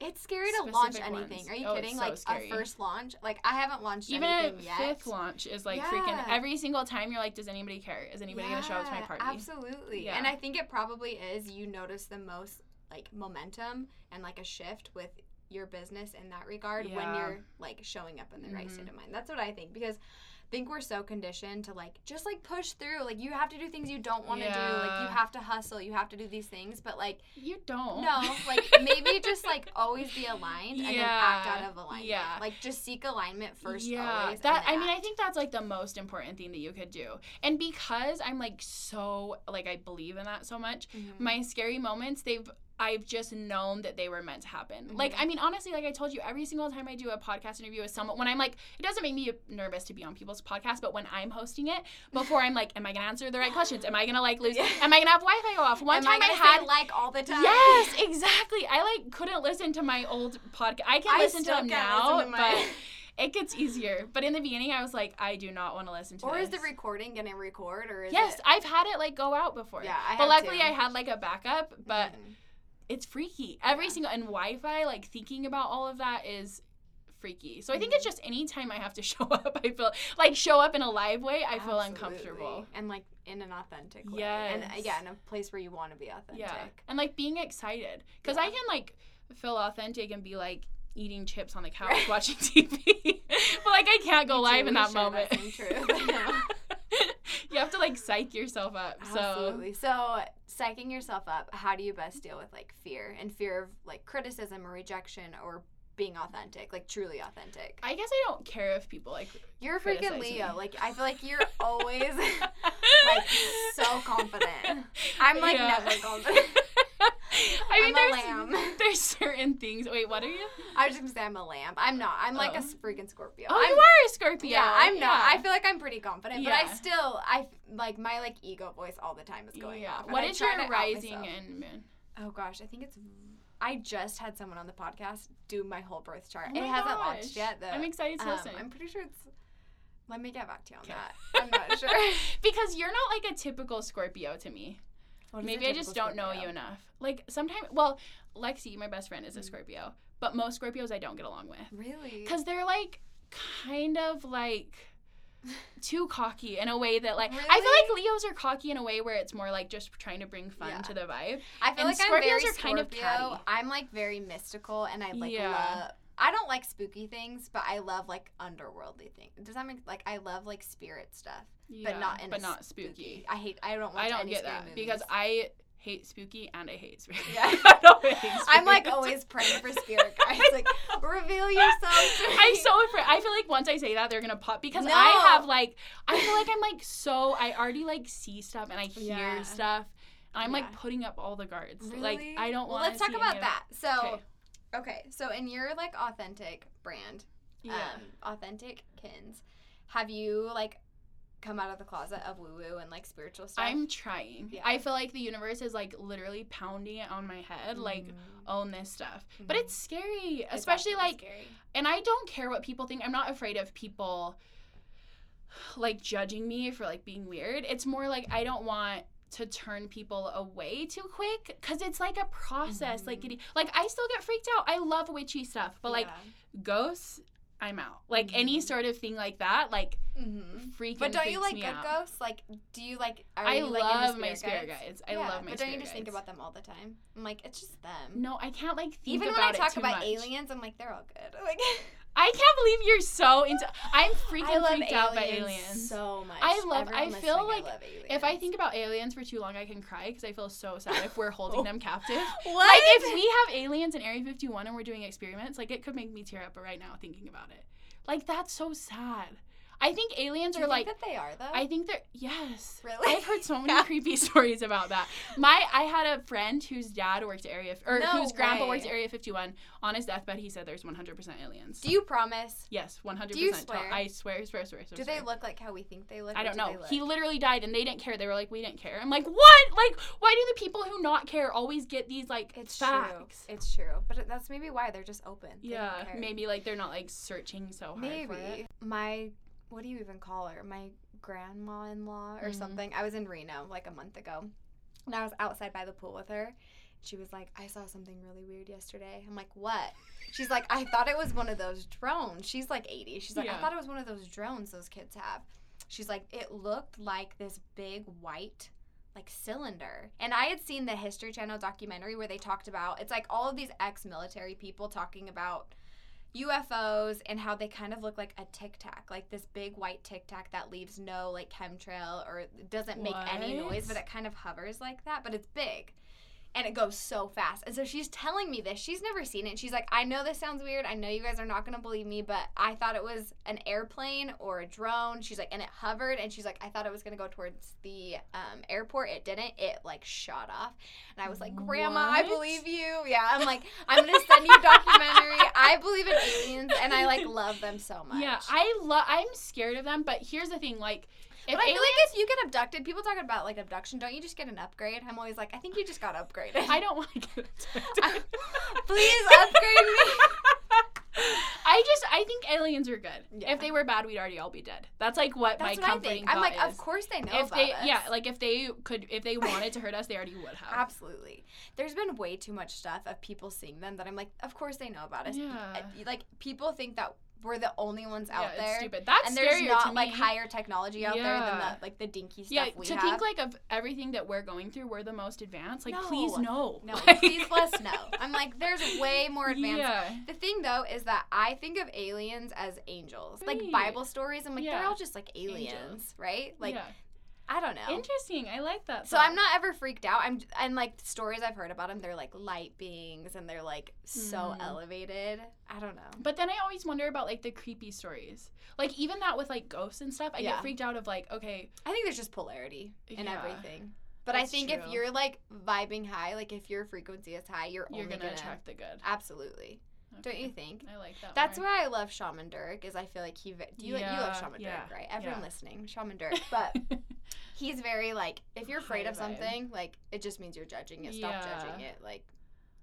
S1: It's scary to launch anything.
S2: ones.
S1: Are you
S2: Oh,
S1: kidding?
S2: so
S1: like
S2: scary.
S1: a first launch? Like I haven't launched
S2: even a
S1: anything yet.
S2: fifth launch is like freaking every single time you're like does anybody care? Is anybody going to show up to my party?
S1: Absolutely.
S2: Yeah.
S1: And I think it probably is you notice the most like momentum and like a shift with your business in that regard when you're like showing up in the right state
S2: Mhm.
S1: of mind. That's what I think because I think we're so conditioned to like just like push through. Like you have to do things you don't want to do. Like you have to hustle. You have to do these things. But like
S2: You don't.
S1: no, like maybe just like always be aligned and then act out of alignment.
S2: Yeah.
S1: Like just seek alignment first.
S2: yeah
S1: always,
S2: that i mean i think that's like the most important thing that you could do and because i'm like so like i believe in that so much
S1: Mhm.
S2: my scary moments they've i've just known that they were meant to happen like
S1: Mhm.
S2: i mean honestly like i told you every single time i do a podcast interview with someone when i'm like it doesn't make me nervous to be on people's podcasts but when i'm hosting it before i'm like am i gonna answer the right questions am i gonna like lose
S1: Yeah.
S2: am i gonna have wi-fi go off one
S1: Am
S2: time
S1: I,
S2: i, had
S1: like all the time?
S2: Yes, exactly. I like couldn't listen to my old podcast. I can
S1: I
S2: listen to them now,
S1: to my-
S2: but it gets easier. But in the beginning, I was like, I do not want to listen to
S1: Or
S2: this.
S1: is the recording gonna record or is
S2: yes,
S1: it?
S2: I've had it like go out before.
S1: Yeah, I
S2: but luckily
S1: too.
S2: I had like a backup. But
S1: Mhm.
S2: It's freaky. Every
S1: Yeah.
S2: single and Wi-Fi, like thinking about all of that is freaky. So I think it's
S1: Mhm.
S2: just anytime I have to show up, I feel like show up in a live way, I feel
S1: Absolutely.
S2: uncomfortable.
S1: and like in an authentic way. and uh, yeah, in a place where you want to be authentic.
S2: Yeah, and like being excited because I can like feel authentic and be like eating chips on the couch watching TV, but like I can't go
S1: Me
S2: live
S1: too,
S2: in that moment.
S1: that same truth.
S2: You have to like psych yourself up.
S1: Absolutely. So, psyching yourself up, how do you best deal with like fear and fear of like criticism or rejection or being authentic, like truly authentic?
S2: I guess I don't care if people like.
S1: You're a freaking Leo.
S2: me.
S1: Like I feel like you're always like so confident. I'm like
S2: Yeah.
S1: never confident.
S2: I mean,
S1: I'm a
S2: there's
S1: lamb.
S2: there's certain things. Wait, what are you?
S1: I was just gonna say I'm a lamb. I'm not. I'm like
S2: Oh.
S1: a freaking Scorpio.
S2: Oh,
S1: I'm,
S2: you are a Scorpio.
S1: Yeah, I'm not. I feel like I'm pretty confident, but I still, I like my like ego voice all the time is going
S2: yeah.
S1: off.
S2: What is your rising and moon?
S1: Oh gosh, I think it's. I just had someone on the podcast do my whole birth chart.
S2: Oh
S1: it hasn't
S2: gosh.
S1: launched yet. Though.
S2: I'm excited to
S1: Um,
S2: listen.
S1: I'm pretty sure it's. Let me get back to you on
S2: Okay.
S1: that. I'm not sure.
S2: because you're not like a typical Scorpio to me. Maybe I just don't know you enough. Like sometimes, well, Lexi, my best friend, is a
S1: Mm.
S2: Scorpio, but most Scorpios I don't get along with
S1: Really?
S2: because they're like kind of like too cocky in a way that like I feel like Leos are cocky in a way where it's more like just trying to bring fun
S1: Yeah.
S2: to the vibe.
S1: I feel
S2: And
S1: like I'm very
S2: Scorpios are kind of catty.
S1: I'm like very mystical, and I like
S2: Yeah.
S1: love. I don't like spooky things, but I love like underworldly things. Does that make like I love like spirit stuff,
S2: Yeah,
S1: but not in
S2: but
S1: a
S2: not spooky.
S1: I hate. I don't. Watch
S2: I don't
S1: any
S2: get that
S1: movies.
S2: because I hate spooky and I hate spirit.
S1: Yeah.
S2: I don't hate
S1: I'm like always praying for spirit guys. Like reveal yourself.
S2: I'm so afraid. I feel like once I say that, they're gonna pop because
S1: No.
S2: I have like, I feel like I'm like so. I already like see stuff and I hear
S1: Yeah.
S2: stuff. And I'm like putting up all the guards.
S1: Really?
S2: Like I don't
S1: Well,
S2: want.
S1: let's talk about that. So,
S2: Okay.
S1: okay. So in your like authentic brand,
S2: Yeah.
S1: um, authentic kins, have you like come out of the closet of woo woo and like spiritual stuff?
S2: I'm trying.
S1: Yeah.
S2: I feel like the universe is like literally pounding it on my head, like
S1: Mm.
S2: own this stuff. But
S1: Mhm.
S2: it's scary,
S1: It's
S2: especially like
S1: scary.
S2: and I don't care what people think. I'm not afraid of people like judging me for like being weird. It's more like I don't want to turn people away too quick cuz it's like a process like
S1: Mhm.
S2: getting like I still get freaked out. I love witchy stuff, but like ghosts I'm out. Like any
S1: Mhm.
S2: sort of thing like that like
S1: Mhm.
S2: freaking
S1: But don't you like good
S2: out.
S1: ghosts? Like, do you like? Are
S2: I
S1: you, like,
S2: love my spirit
S1: guides?
S2: guides. I
S1: Yeah,
S2: love my
S1: But don't you just think about them all the time? I'm like, it's just them.
S2: No, I can't like think
S1: Even when I talk about
S2: much.
S1: aliens, I'm like, they're all good. Like,
S2: I can't believe you're so into. I'm freaking
S1: I
S2: freaked out by aliens.
S1: so much.
S2: I love- I feel like
S1: love.
S2: If I think about aliens for too long, I can cry because I feel so sad if we're holding them captive.
S1: what?
S2: Like if we have aliens in Area 51 and we're doing experiments, like it could make me tear up right now thinking about it. Like that's so sad. I think aliens
S1: do
S2: are
S1: you
S2: like.
S1: think that they are though?
S2: I think they're yes.
S1: Really?
S2: I've heard so many
S1: Yeah.
S2: creepy stories about that. My I had a friend whose dad worked Area or
S1: No
S2: whose grandpa
S1: way.
S2: worked Area 51. On his deathbed, he said there's 100% aliens.
S1: do you promise?
S2: yes, 100%.
S1: Do you swear?
S2: I swear, swear, swear, swear.
S1: Do they look like how we think they look?
S2: I don't
S1: do
S2: know. He literally died and they didn't care. They were like, we didn't care. I'm like, what? Like, why do the people who not care always get these like
S1: It's
S2: facts?
S1: true. It's true. But that's maybe why they're just open. They
S2: yeah, maybe like they're not like searching so hard for it.
S1: Maybe. My what do you even call her? My grandma in law or
S2: Mhm.
S1: something. I was in Reno like a month ago. And I was outside by the pool with her. She was like, I saw something really weird yesterday. I'm like, what? She's like, I thought it was one of those drones. She's like 80. She's like, I thought it was one of those drones those kids have. She's like, it looked like this big white like cylinder. And I had seen the History Channel documentary where they talked about it's like all of these ex-military people talking about UFOs and how they kind of look like a tic tac, like this big white tic tac that leaves no like chemtrail or doesn't make any noise, but it kind of hovers like that, but it's big. And it goes so fast. And so she's telling me this. She's never seen it. And she's like, I know this sounds weird. I know you guys are not going to believe me, but I thought it was an airplane or a drone. She's like, and it hovered. And she's like, I thought it was going to go towards the um, airport. It didn't. It like shot off. And I was like, Grandma, I believe you. Yeah. I'm like, I'm going to send you a documentary. I believe in aliens. And I like love them so much.
S2: Yeah, I love. I'm scared of them, but here's the thing: like, if
S1: but I feel
S2: aliens,
S1: like if you get abducted, people talk about like abduction. Don't you just get an upgrade? I'm always like, I think you just got upgraded.
S2: I don't want to get attacked.
S1: Please upgrade me.
S2: I just I think aliens are good.
S1: Yeah.
S2: If they were bad, we'd already all be dead. That's like what
S1: That's
S2: my
S1: what I
S2: comforting
S1: think. I'm like,
S2: is.
S1: of course they know
S2: if
S1: about
S2: they
S1: us.
S2: yeah, like if they could if they wanted to hurt us, they already would have.
S1: Absolutely. There's been way too much stuff of people seeing them that I'm like, of course they know about us.
S2: Yeah.
S1: Like people think that we're the only ones out
S2: yeah,
S1: there.
S2: It's stupid. That's
S1: and there's not like higher technology out there than the like the dinky stuff
S2: Yeah,
S1: we
S2: to
S1: have.
S2: think like of everything that we're going through, we're the most advanced. Like,
S1: No.
S2: please no.
S1: no,
S2: Like-
S1: please let us know. I'm like, there's way more advanced.
S2: Yeah.
S1: The thing though is that I think of aliens as angels, like Bible stories. I'm like, they're all just like aliens,
S2: Angels.
S1: right? Like
S2: yeah.
S1: I don't know.
S2: Interesting. I like that.
S1: So
S2: thought.
S1: I'm not ever freaked out. I'm and like stories I've heard about them, they're like light beings and they're like so
S2: Mhm.
S1: elevated. I don't know.
S2: But then I always wonder about like the creepy stories. Like even that with like ghosts and stuff, I
S1: Yeah.
S2: get freaked out of like, okay,
S1: I think there's just polarity in
S2: Yeah.
S1: everything. But I
S2: That's
S1: think if you're like vibing high, like if your frequency is high, you're,
S2: you're
S1: only
S2: gonna, attract the good.
S1: Absolutely. Don't you think?
S2: I like that.
S1: That's
S2: more.
S1: why I love Shaman Durek. Is I feel like he. Do you, you love Shaman
S2: yeah,
S1: right? Everyone
S2: yeah.
S1: listening, Shaman Durek. But he's very like, if you're afraid
S2: High
S1: of
S2: vibe.
S1: something, like it just means you're judging it. Stop
S2: Yeah.
S1: judging it, like,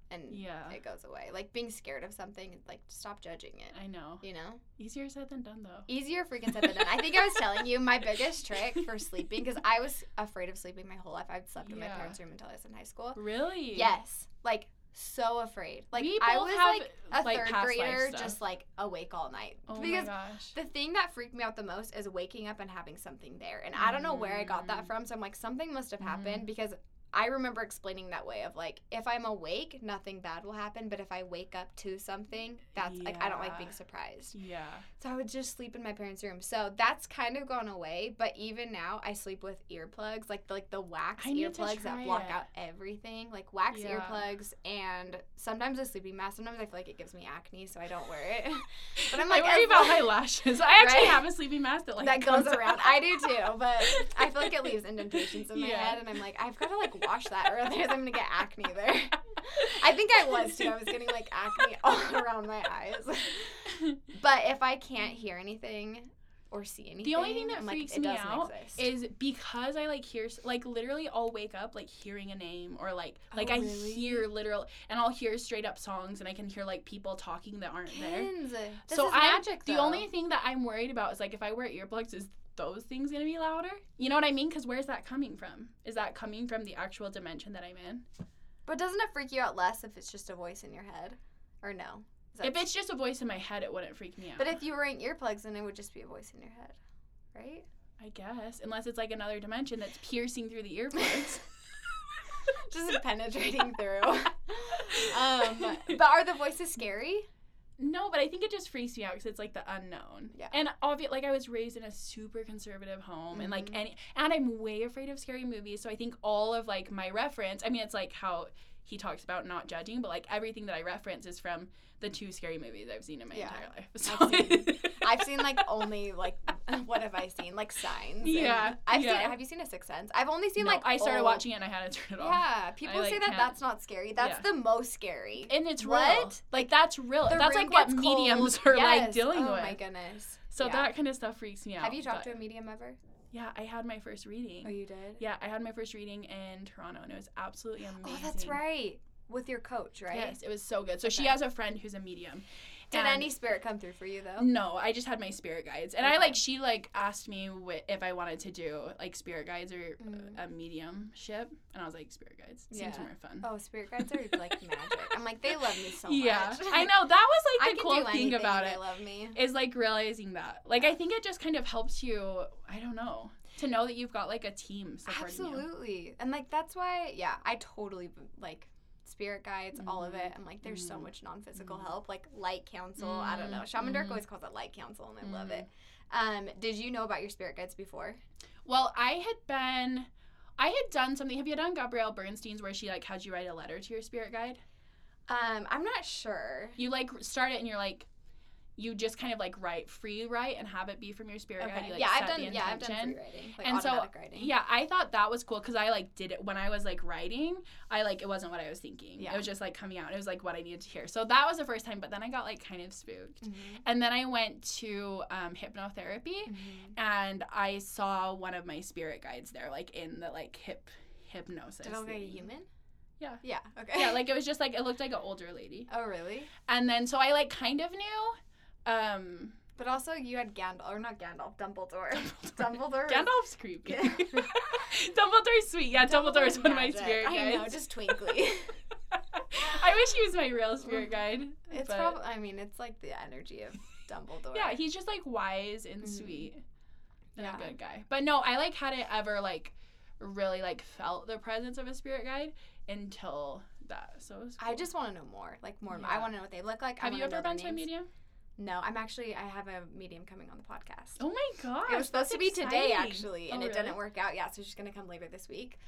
S1: and
S2: yeah,
S1: it goes away. Like being scared of something, like stop judging it.
S2: I know.
S1: You know,
S2: Easier said than done though.
S1: easier freaking said than done. I think I was telling you my biggest trick for sleeping because I was afraid of sleeping my whole life. I've slept in my parents' room until I was in high school.
S2: Really?
S1: Yes, like so afraid. Like
S2: We
S1: I was
S2: have,
S1: like a third grader, just like awake all night.
S2: Oh
S1: because
S2: my gosh.
S1: the thing that freaked me out the most is waking up and having something there. And I don't know where I got that
S2: Mm.
S1: from. So I'm like, something must have
S2: Mhm.
S1: happened because I remember explaining that way of like, if I'm awake, nothing bad will happen. But if I wake up to something, that's like, I don't like being surprised.
S2: Yeah.
S1: So I would just sleep in my parents' room. So that's kind of gone away. But even now, I sleep with earplugs, like like the wax
S2: I need to
S1: earplugs that block
S2: it.
S1: out everything, like wax
S2: Yeah.
S1: earplugs, and sometimes a sleeping mask. Sometimes I feel like it gives me acne, so I don't wear it. but I'm like,
S2: I worry about my lashes. I actually
S1: Right?
S2: have a sleeping mask that like
S1: that goes around.
S2: out.
S1: I do too, but I feel like it leaves indentations in my
S2: Yeah.
S1: head, and I'm like, I've got to like wash that, or otherwise I'm gonna get acne there. I think I was too. I was getting like acne all around my eyes. But if I can't hear anything or see anything,
S2: The only thing that
S1: I'm like,
S2: freaks
S1: it
S2: me out
S1: exist.
S2: is because I like hear like literally I'll wake up like hearing a name or like oh, like
S1: Oh,
S2: I
S1: really?
S2: hear literal and I'll hear straight up songs and I can hear like people talking that aren't there.
S1: This
S2: so I'm
S1: magic.
S2: the only thing that I'm worried about is like if I wear earplugs is those things gonna be louder? You know what I mean? Because where's that coming from? Is that coming from the actual dimension that I'm in?
S1: But doesn't it freak you out less if it's just a voice in your head, or no?
S2: If it's just a voice in my head, it wouldn't freak me out.
S1: but if you were wearing earplugs, then it would just be a voice in your head, right?
S2: I guess, unless it's like another dimension that's piercing through the earplugs.
S1: just penetrating through. um, but are the voices scary?
S2: No, but I think it just freaks me out because it's like the unknown.
S1: Yeah.
S2: And obviously, like I was raised in a super conservative home, and like
S1: Mhm.
S2: any, and I'm way afraid of scary movies. So I think all of like my reference, I mean, it's like how he talks about not judging, but like everything that I reference is from the two scary movies I've seen in my
S1: Yeah.
S2: entire life. So
S1: I've seen- like only like what have I seen like signs?
S2: Yeah,
S1: I've
S2: yeah.
S1: seen. Have you seen a Sixth Sense? I've only seen
S2: No,
S1: like.
S2: I started
S1: old-
S2: watching it and I had to turn it off.
S1: Yeah, people
S2: like,
S1: say that
S2: can't-
S1: that's not scary. That's
S2: Yeah.
S1: the most scary.
S2: And it's real.
S1: What?
S2: Like that's real.
S1: The
S2: that's like what
S1: gets
S2: mediums
S1: cold.
S2: are like
S1: Yes.
S2: dealing
S1: oh
S2: with.
S1: Oh my goodness.
S2: So
S1: Yeah.
S2: that kind of stuff freaks me out.
S1: Have you talked
S2: but-
S1: to a medium ever?
S2: Yeah, I had my first reading.
S1: Oh, you did.
S2: Yeah, I had my first reading in Toronto and it was absolutely amazing.
S1: Oh, that's right. With your coach, right?
S2: Yes, it was so good. So she has a friend who's a medium.
S1: Did any spirit come through for you though?
S2: No, I just had my spirit guides, and I like she like asked me wh- if I wanted to do like spirit guides or
S1: Mm.
S2: a mediumship, and I was like spirit guides seems
S1: Yeah.
S2: more fun.
S1: Oh, spirit guides are like magic. I'm like they love me so
S2: yeah,
S1: much.
S2: Yeah, I know that was like the cool thing about it
S1: love me.
S2: is like realizing that. Like I think it just kind of helps you. I don't know to know that you've got like a team supporting you.
S1: Absolutely. And like that's why yeah, I totally like spirit guides, all of it.
S2: Mhm.
S1: And like there's so
S2: Mhm.
S1: much non-physical
S2: Mhm.
S1: help, like light counsel. I don't know.
S2: Mhm.
S1: Shaman
S2: Durek
S1: always calls it light counsel and I love it. Um, did you know about your spirit guides before?
S2: Well, I had been. I had done something. Have you done Gabrielle Bernstein's where she like had you write a letter to your spirit guide?
S1: Um, I'm not sure.
S2: You like start it and you're like, you just kind of like write free write and have it be from your spirit guide. You, like,
S1: yeah, I've done yeah, I've done free writing. Like
S2: and so
S1: writing.
S2: yeah, I thought that was cool because I like did it when I was like writing. I like it wasn't what I was thinking.
S1: Yeah.
S2: It was just like coming out. It was like what I needed to hear. So that was the first time. But then I got like kind of spooked.
S1: Mhm.
S2: And then I went to um, hypnotherapy
S1: Mhm.
S2: and I saw one of my spirit guides there, like in the like hip hypnosis.
S1: Did look like a human?
S2: Yeah.
S1: Yeah. Okay.
S2: Yeah, like it was just like it looked like an older lady.
S1: oh really?
S2: And then so I like kind of knew. Um,
S1: But also you had Gandalf or not Gandalf, Dumbledore. Dumbledore.
S2: Gandalf's creepy.
S1: Yeah.
S2: Dumbledore's sweet. Yeah, Dumbledore is one of my spirit guides.
S1: I know, just twinkly.
S2: I wish he was my real spirit guide.
S1: it's probably. I mean, it's like the energy of Dumbledore.
S2: Yeah, he's just like wise and
S1: Mhm.
S2: sweet and
S1: Yeah.
S2: a good guy. But no, I like hadn't ever like really like felt the presence of a spirit guide until that. So was
S1: I just want to know more, like more. I want to know what they look like.
S2: Have you ever been to a medium?
S1: No, I'm actually. I have a medium coming on the podcast.
S2: Oh my gosh,
S1: it was supposed to be today, actually, and
S2: Oh,
S1: it
S2: really?
S1: didn't work out. Yeah, so she's gonna come later this week.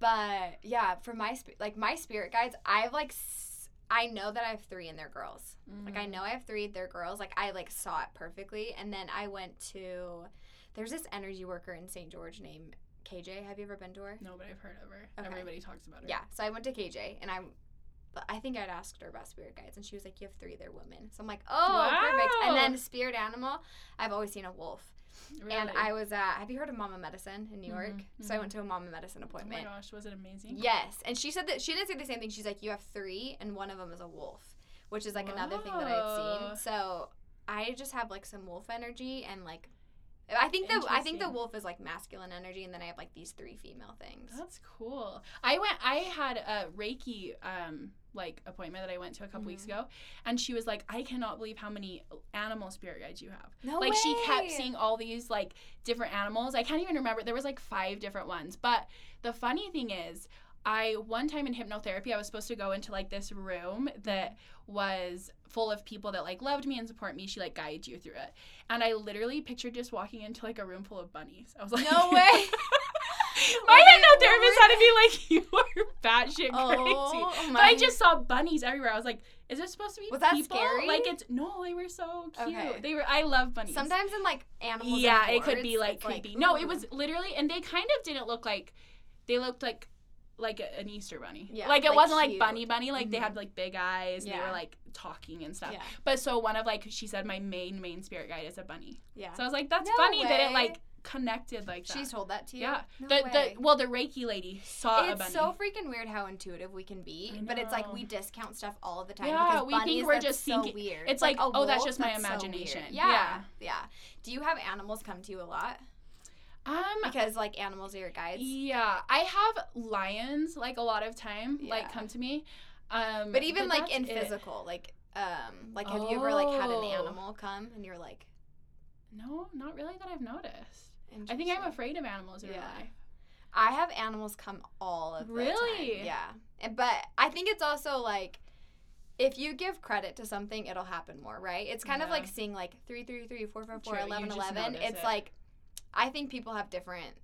S1: But yeah, for my sp- like my spirit guides, I have like. S- I know that I have three and they're girls. Like I
S2: Mhm.
S1: know I have three, they're girls. Like I like saw it perfectly, and then I went to. There's this energy worker in St. George named KJ. Have you ever been to her?
S2: No, but I've heard of her.
S1: Okay.
S2: Everybody talks about her.
S1: Yeah. So I went to KJ, and I. But I think I'd asked her about spirit guides, and she was like, "You have three. They're women." So I'm like, "Oh, perfect." And then spirit animal, I've always seen a wolf.
S2: Really?
S1: And I was at. Have you heard of Mama Medicine in New York?
S2: Mhm,
S1: So I went to a Mama Medicine appointment.
S2: Oh my gosh, was it amazing?
S1: yes, and she said that she didn't say the same thing. She's like, "You have three, and one of them is a wolf," which is like another thing that
S2: I've
S1: seen. So I just have like some wolf energy and like I think the I think the wolf is like masculine energy, and then I have like these three female things.
S2: That's cool. I went. I had a Reiki um like appointment that I went to a couple weeks
S1: Mm-hmm.
S2: ago, and she was like, "I cannot believe how many animal spirit guides you have."
S1: No
S2: like she kept seeing all these like different animals. I can't even remember. There was like five different ones. But the funny thing is, I one time in hypnotherapy, I was supposed to go into like this room that was full of people that like loved me and support me. She like guides you through it, and I literally pictured just walking into like a room full of bunnies. I was like,
S1: No way.
S2: My hypnotherapist had to be like, "You are batshit crazy."
S1: Oh
S2: But I just saw bunnies everywhere. I was like, "Is this supposed to be
S1: Was
S2: people?"
S1: scary?
S2: Like it's no, they were so cute.
S1: Okay.
S2: They were. I love bunnies.
S1: Sometimes in like animals.
S2: yeah, it could be like creepy. no, it was literally, and they kind of didn't look like. They looked like like a, an Easter bunny.
S1: Yeah,
S2: like it
S1: like
S2: wasn't like bunny bunny. Like they
S1: Mhm.
S2: had like big eyes. And they were like talking and stuff.
S1: Yeah.
S2: But so one of like she said my main main spirit guide is a bunny.
S1: Yeah.
S2: So I was like, that's
S1: No
S2: funny that it like connected like that.
S1: She's told that to you.
S2: yeah.
S1: No
S2: the
S1: way.
S2: the well the Reiki lady saw a bunny.
S1: it's so freaking weird how intuitive we can be, but it's like we discount stuff all the time
S2: Yeah,
S1: because
S2: we think we're just
S1: so
S2: thinking-
S1: weird.
S2: it's like,
S1: a
S2: oh, that's just my
S1: that's so
S2: imagination.
S1: yeah,
S2: Yeah.
S1: yeah. Do you have animals come to you a lot?
S2: Um
S1: Because like animals are your guides.
S2: yeah, I have lions like a lot of time
S1: Yeah.
S2: like come to me. Um
S1: But even like
S2: that's
S1: in
S2: it.
S1: physical, like um, like have you ever like had an
S2: Oh.
S1: animal come and you're like,
S2: No, not really that I've noticed. I think I'm afraid of animals in real life.
S1: I have animals come all of the
S2: Really?
S1: time. Yeah. And- But I think it's also like if you give credit to something, it'll happen more, right? It's kind of like seeing like 333, 444,
S2: True, you
S1: 11,
S2: just
S1: 11.
S2: notice
S1: It's
S2: it.
S1: like I think people have different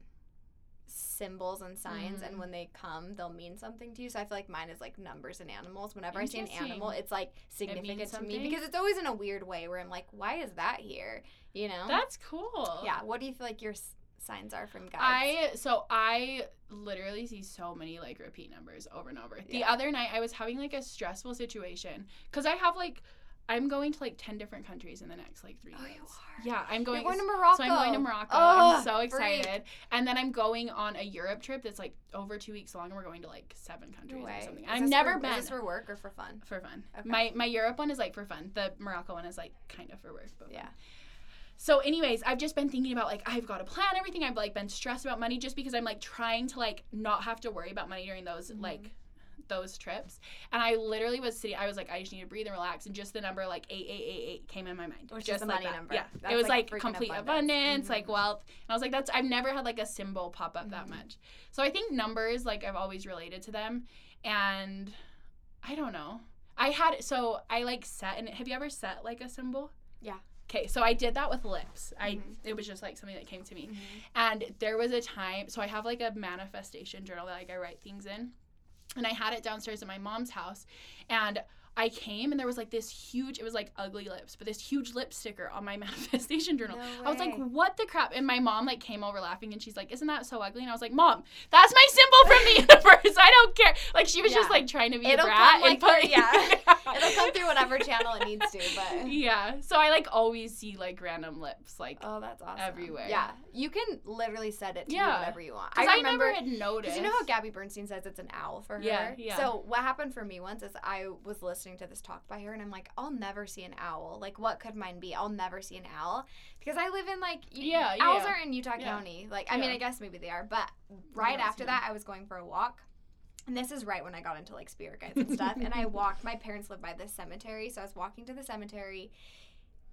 S1: symbols and signs
S2: Mhm.
S1: and when they come they'll mean something to you. So i feel like mine is like numbers and animals. Whenever i see an animal it's like significant to me because it's always in a weird way where i'm like why is that here? You know?
S2: That's cool.
S1: yeah. What do you feel like your s- signs are from guides?
S2: I so I literally see so many like repeat numbers over and over. The other night I was having like a stressful situation cuz I have like I'm going to like 10 different countries in the next like 3
S1: Oh,
S2: months.
S1: you are.
S2: Yeah, I'm going
S1: You're going to Morocco.
S2: So I'm going to Morocco.
S1: Oh,
S2: I'm so
S1: freak.
S2: excited. And then I'm going on a Europe trip that's like over 2 weeks long and we're going to like 7 countries or something.
S1: Is
S2: I've never
S1: for,
S2: been
S1: Is this for work or for fun?
S2: for fun.
S1: Okay.
S2: My my Europe one is like for fun. The Morocco one is like kind of for work, but fun.
S1: Yeah.
S2: So, anyways, I've just been thinking about like I've got to plan everything. I've like been stressed about money just because I'm like trying to like not have to worry about money during those
S1: Mm-hmm.
S2: like those trips. And I literally was sitting. I was like, I just need to breathe and relax. And just the number like eight eight eight eight came in my mind.
S1: Which is
S2: just
S1: the
S2: like
S1: money
S2: that.
S1: number.
S2: Yeah,
S1: That's,
S2: it was
S1: like,
S2: like, complete
S1: abundance.
S2: abundance, like
S1: Mhm.
S2: wealth. And I was like, that's I've never had like a symbol pop up that
S1: Mhm.
S2: much. So I think numbers like I've always related to them, and I don't know. I had so I like set and have you ever set like a symbol?
S1: Yeah.
S2: Okay, so I did that with lips. I
S1: Mhm.
S2: it was just like something that came to me.
S1: Mhm.
S2: And there was a time, so I have like a manifestation journal that like I write things in. And I had it downstairs in my mom's house. And I came and there was like this huge, it was like ugly lips, but this huge lip sticker on my manifestation journal.
S1: No
S2: I was like, what the crap? And my mom like came over laughing and she's like, isn't that so ugly? And I was like, mom, that's my symbol from the I don't care. Like she was just like trying to be
S1: It'll
S2: a brat
S1: come,
S2: and
S1: like,
S2: put,
S1: yeah. It'll come through whatever channel it needs to, but
S2: yeah. So I like always see like random lips, like
S1: oh, that's awesome.
S2: Everywhere.
S1: Yeah, you can literally set it to
S2: Yeah.
S1: whatever you want. I
S2: I,
S1: remember
S2: never had noticed.
S1: You know how Gabby Bernstein says it's an owl for her?
S2: Yeah, yeah.
S1: So what happened for me once is I was listening to this talk by her and I'm like, I'll never see an owl. Like what could mine be? I'll never see an owl. Because I live in like
S2: Yeah, yeah,
S1: owls
S2: yeah.
S1: are in Utah
S2: Yeah.
S1: County. Like I mean I guess maybe they are, but right after that I was going for a walk. And this is right when I got into like spirit guides and stuff. and I walked my parents live by this cemetery, so I was walking to the cemetery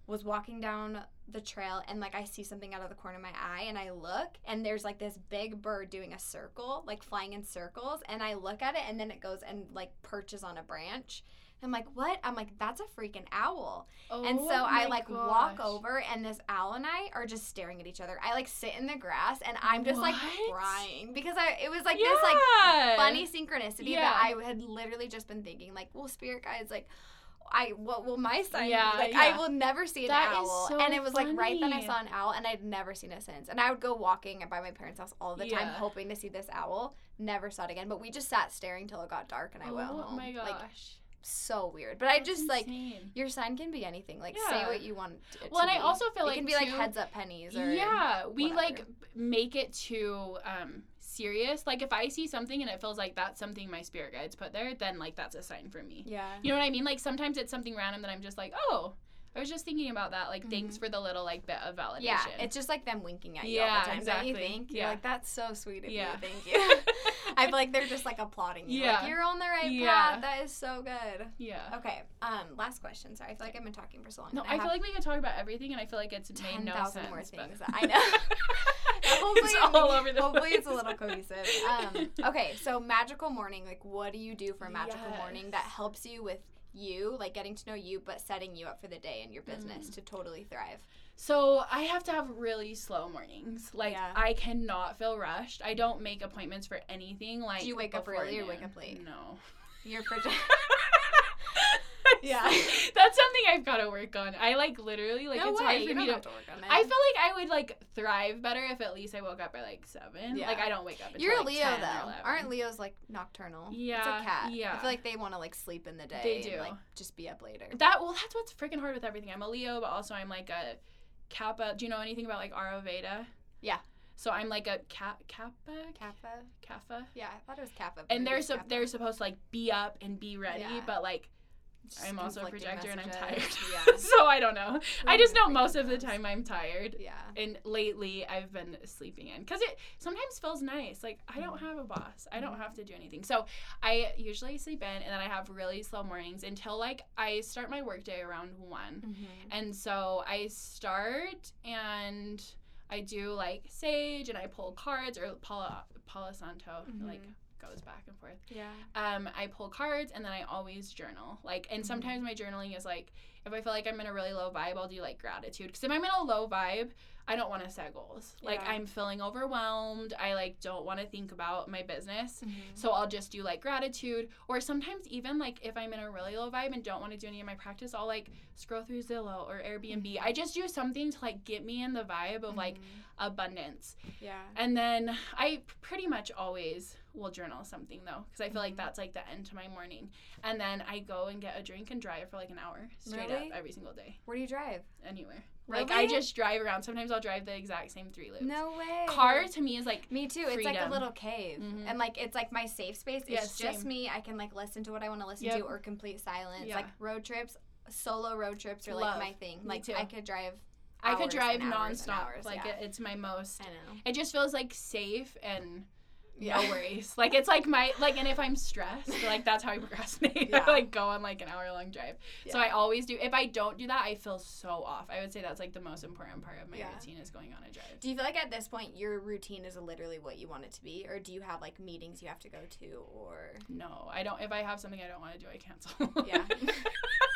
S1: was walking down the trail and like I see something out of the corner of my eye and I look and there's like this big bird doing a circle, like flying in circles, and I look at it and then it goes and like perches on a branch. I'm like, what? I'm like, that's a freaking owl.
S2: Oh and
S1: so I like walk over and this owl and I are just staring at each other. I like sit in the grass and I'm just like crying because I it was like this like funny synchronicity
S2: Yeah.
S1: that I had literally just been thinking like, well, spirit guides like. I what will my sign
S2: Yeah,
S1: be? Like I will never see an
S2: That
S1: owl,
S2: so
S1: and it was like right then I saw an owl, and I'd never seen it since. And I would go walking by my parents' house all the time, hoping to see this owl. Never saw it again, but we just sat staring till it got dark, and I
S2: oh
S1: went home.
S2: Oh my gosh.
S1: Like so weird, but I
S2: That's
S1: just like
S2: insane.
S1: your sign can be anything. Like say what you want. It
S2: Well, and I also feel
S1: it
S2: like it
S1: can be like heads up pennies or
S2: yeah, we like
S1: whatever.
S2: b- make it too um serious. Like if I see something and it feels like that's something my spirit guides put there, then like that's a sign for me.
S1: yeah.
S2: You know what I mean? Like sometimes it's something random that I'm just like, oh, I was just thinking about that. Like, thanks for the little like bit of validation.
S1: Mm-hmm. Yeah, it's just like them winking at you
S2: Yeah,
S1: all the time. Don't you
S2: exactly.
S1: think? You're
S2: Yeah.
S1: like, that's so sweet of
S2: Yeah.
S1: you. Thank you. I feel like they're just like applauding you.
S2: Yeah.
S1: Like, you're on the right
S2: Yeah.
S1: path. That is so good.
S2: yeah.
S1: Okay. Um. Last question. Sorry, I feel like I've been talking for so long.
S2: No,
S1: and
S2: I, feel like we could talk about everything, and I feel like it's made no
S1: thousand
S2: sense.
S1: more things. I know. hopefully,
S2: it's all over the
S1: hopefully it's a little cohesive. Um, okay, so magical morning. Like, what do you do for a magical morning that helps you with you, like getting to know you, but setting you up for the day and your business
S2: Mm.
S1: to totally thrive?
S2: So I have to have really slow mornings. Like
S1: Yeah.
S2: I cannot feel rushed. I don't make appointments for anything. Like
S1: you wake up early or wake up late?
S2: No.
S1: You're project. Yeah.
S2: That's something I've got to work on. I like literally like
S1: no
S2: it's
S1: way.
S2: hard for me to.
S1: to work on it.
S2: I feel like I would like thrive better if at least I woke up by like seven.
S1: Yeah.
S2: Like I don't wake up. Until,
S1: You're a
S2: like,
S1: Leo
S2: 10
S1: though.
S2: 11.
S1: Aren't Leos like nocturnal? It's
S2: Yeah,
S1: a cat.
S2: yeah.
S1: I feel like they want to like sleep in the day.
S2: They
S1: And,
S2: do.
S1: like just be up later.
S2: That well, that's what's freaking hard with everything. I'm a Leo, but also I'm like a Kappa. Do you know anything about like Ayurveda?
S1: Yeah.
S2: So I'm like a Ka- Kappa,
S1: Kappa.
S2: Kappa.
S1: Yeah, I thought it was Kappa.
S2: And they're
S1: it's
S2: so
S1: Kappa.
S2: they're supposed to like be up and be ready,
S1: Yeah.
S2: but like
S1: Just
S2: I'm also a projector and I'm tired.
S1: Yeah.
S2: so I don't know. I just know most of the time I'm tired.
S1: Yeah.
S2: And lately I've been sleeping in because it sometimes feels nice. Like I
S1: Mm-hmm.
S2: don't have a boss. I don't have to do anything. So I usually sleep in and then I have really slow mornings until like I start my workday around one.
S1: Mm-hmm.
S2: And so I start and I do like sage and I pull cards or Palo Palo Santo like goes back and forth.
S1: Yeah.
S2: Um, I pull cards and then I always journal. Like, and
S1: Mm-hmm.
S2: sometimes my journaling is like, if I feel like I'm in a really low vibe, I'll do like gratitude. Because if I'm in a low vibe, I don't want to set goals. Like,
S1: Yeah.
S2: I'm feeling overwhelmed. I like don't want to think about my business.
S1: Mm-hmm.
S2: So I'll just do like gratitude. Or sometimes even like if I'm in a really low vibe and don't want to do any of my practice, I'll like scroll through Zillow or Airbnb.
S1: Mm-hmm.
S2: I just do something to like get me in the vibe of like abundance.
S1: Yeah.
S2: And then I pretty much always will journal something though, because I feel like
S1: Mhm.
S2: that's like the end to my morning. And then I go and get a drink and drive for like an hour straight
S1: Really?
S2: up every single day,
S1: Where do you drive?
S2: anywhere. Like I just drive around. Sometimes I'll drive the exact same three loops.
S1: No way.
S2: Car to me is like
S1: Me too. It's like a little cave,
S2: Mhm.
S1: and like it's like my safe space. It's
S2: Yes,
S1: just
S2: same.
S1: me. I can like listen to what I want to listen
S2: Yep.
S1: to, or complete silence.
S2: Yeah.
S1: Like road trips, solo road trips are
S2: Love.
S1: like my thing. Like. I could drive.
S2: I could drive
S1: and hours and
S2: nonstop.
S1: hours,
S2: like
S1: yeah.
S2: it, it's my most.
S1: I know.
S2: It just feels like safe and
S1: Yeah.
S2: no worries. Like it's like my like, and if I'm stressed, like that's how I procrastinate.
S1: Yeah.
S2: I like go on like an hour long drive.
S1: Yeah.
S2: So I always do. If I don't do that, I feel so off. I would say that's like the most important part of my routine is going on a drive.
S1: Do you feel like at this point your routine is literally what you want it to be, or do you have like meetings you have to go to, or
S2: No, I don't. If I have something I don't want to do, I cancel.
S1: Yeah.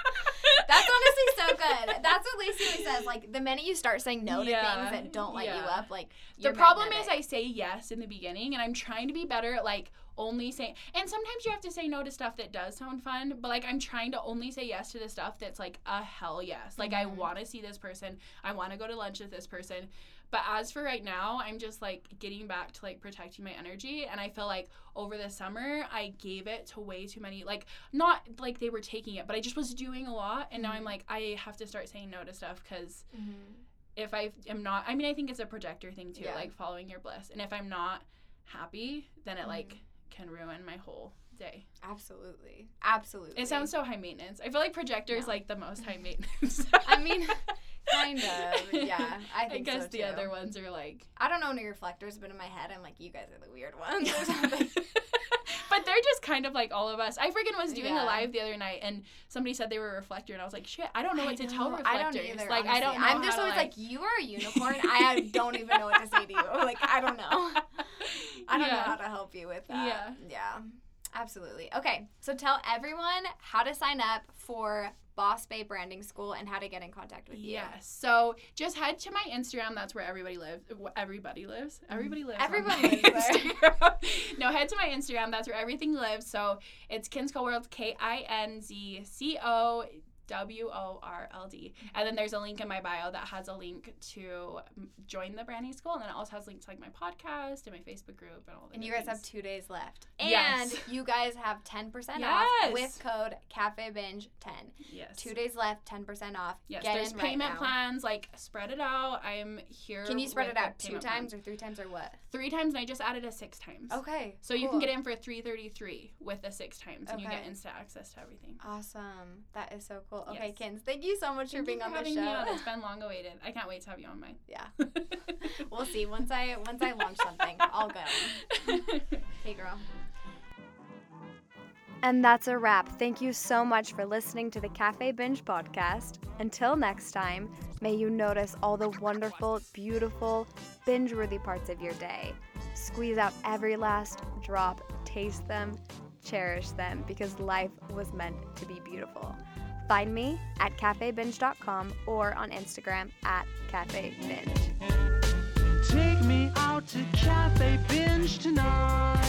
S1: That's so good. That's what Lacy always says. Like the minute you start saying no to
S2: Yeah,
S1: things that don't light you up, like
S2: the problem is. I say yes in the beginning, and I'm trying to be better at like only say And sometimes you have to say no to stuff that does sound fun, but like I'm trying to only say yes to the stuff that's like a hell yes. Like I
S1: Mhm.
S2: want to see this person. I want to go to lunch with this person. But as for right now, I'm just like getting back to like protecting my energy. And I feel like over the summer, I gave it to way too many, like, not like they were taking it, but I just was doing a lot. And now I'm
S1: Mhm.
S2: like, I have to start saying no to stuff because
S1: Mhm.
S2: if I am not, I mean, I think it's a projector thing too,
S1: Yeah.
S2: like following your bliss. And if I'm not happy, then it like
S1: Mm-hmm.
S2: Can ruin my whole day.
S1: absolutely, absolutely.
S2: It sounds so high maintenance. I feel like projector is
S1: No.
S2: like the most high maintenance.
S1: I mean, kind of. Yeah, I
S2: I
S1: think
S2: guess
S1: so
S2: the other ones are like.
S1: I don't know any reflectors, but in my head, I'm like, you guys are the weird ones or something.
S2: But they're just kind of like all of us. I freaking was doing
S1: Yeah.
S2: a live the other night and somebody said they were a reflector and I was like, shit, I don't know what to tell
S1: know,
S2: reflectors.
S1: I don't either.
S2: like I don't know.
S1: I'm just always like, you are a unicorn. I don't even know what to say to you. Like, I don't know. I don't know how to help you with that.
S2: Yeah.
S1: Yeah. Absolutely. Okay. So tell everyone how to sign up for Boss Bay Branding School and how to get in contact with you.
S2: Yes. So just head to my Instagram. That's where everybody lives. Everybody lives. Everybody lives. on
S1: Mm-hmm. Everyone lives.
S2: No, head to my Instagram. That's where everything lives. So it's Kinzco World. K I N Z C O. W O R L D. And then there's a link in my bio that has a link to join the branding school. And then it also has links to like my podcast and my Facebook group and all that.
S1: And you guys have two days left.
S2: Yes.
S1: And you guys have 10% off with code Cafe Binge 10.
S2: Yes.
S1: Two days left, 10% off.
S2: Yes,
S1: Get
S2: there's
S1: right
S2: payment
S1: now.
S2: plans. Like spread it out. I'm here.
S1: Can you spread it out two
S2: plan.
S1: times or three times or what?
S2: Three times, and I just added a six times.
S1: Okay.
S2: So you can get in for 333 with the six times, and you get instant access to everything.
S1: Awesome. That is so
S3: Cool. Okay,
S2: Yes.
S3: Kins, thank you so much for being
S2: you for
S3: on the show.
S2: me on. It's been long awaited. I can't wait to have you on mine.
S3: Yeah. We'll see. Once I once I launch something, I'll go. Hey, girl.
S1: And that's a wrap. Thank you so much for listening to the Cafe Binge podcast. Until next time, may you notice all the wonderful, beautiful, binge worthy parts of your day. Squeeze out every last drop, taste them, cherish them, because life was meant to be beautiful. Find me at cafebinge.com or on Instagram at cafebinge. Take me out to Cafe Binge tonight.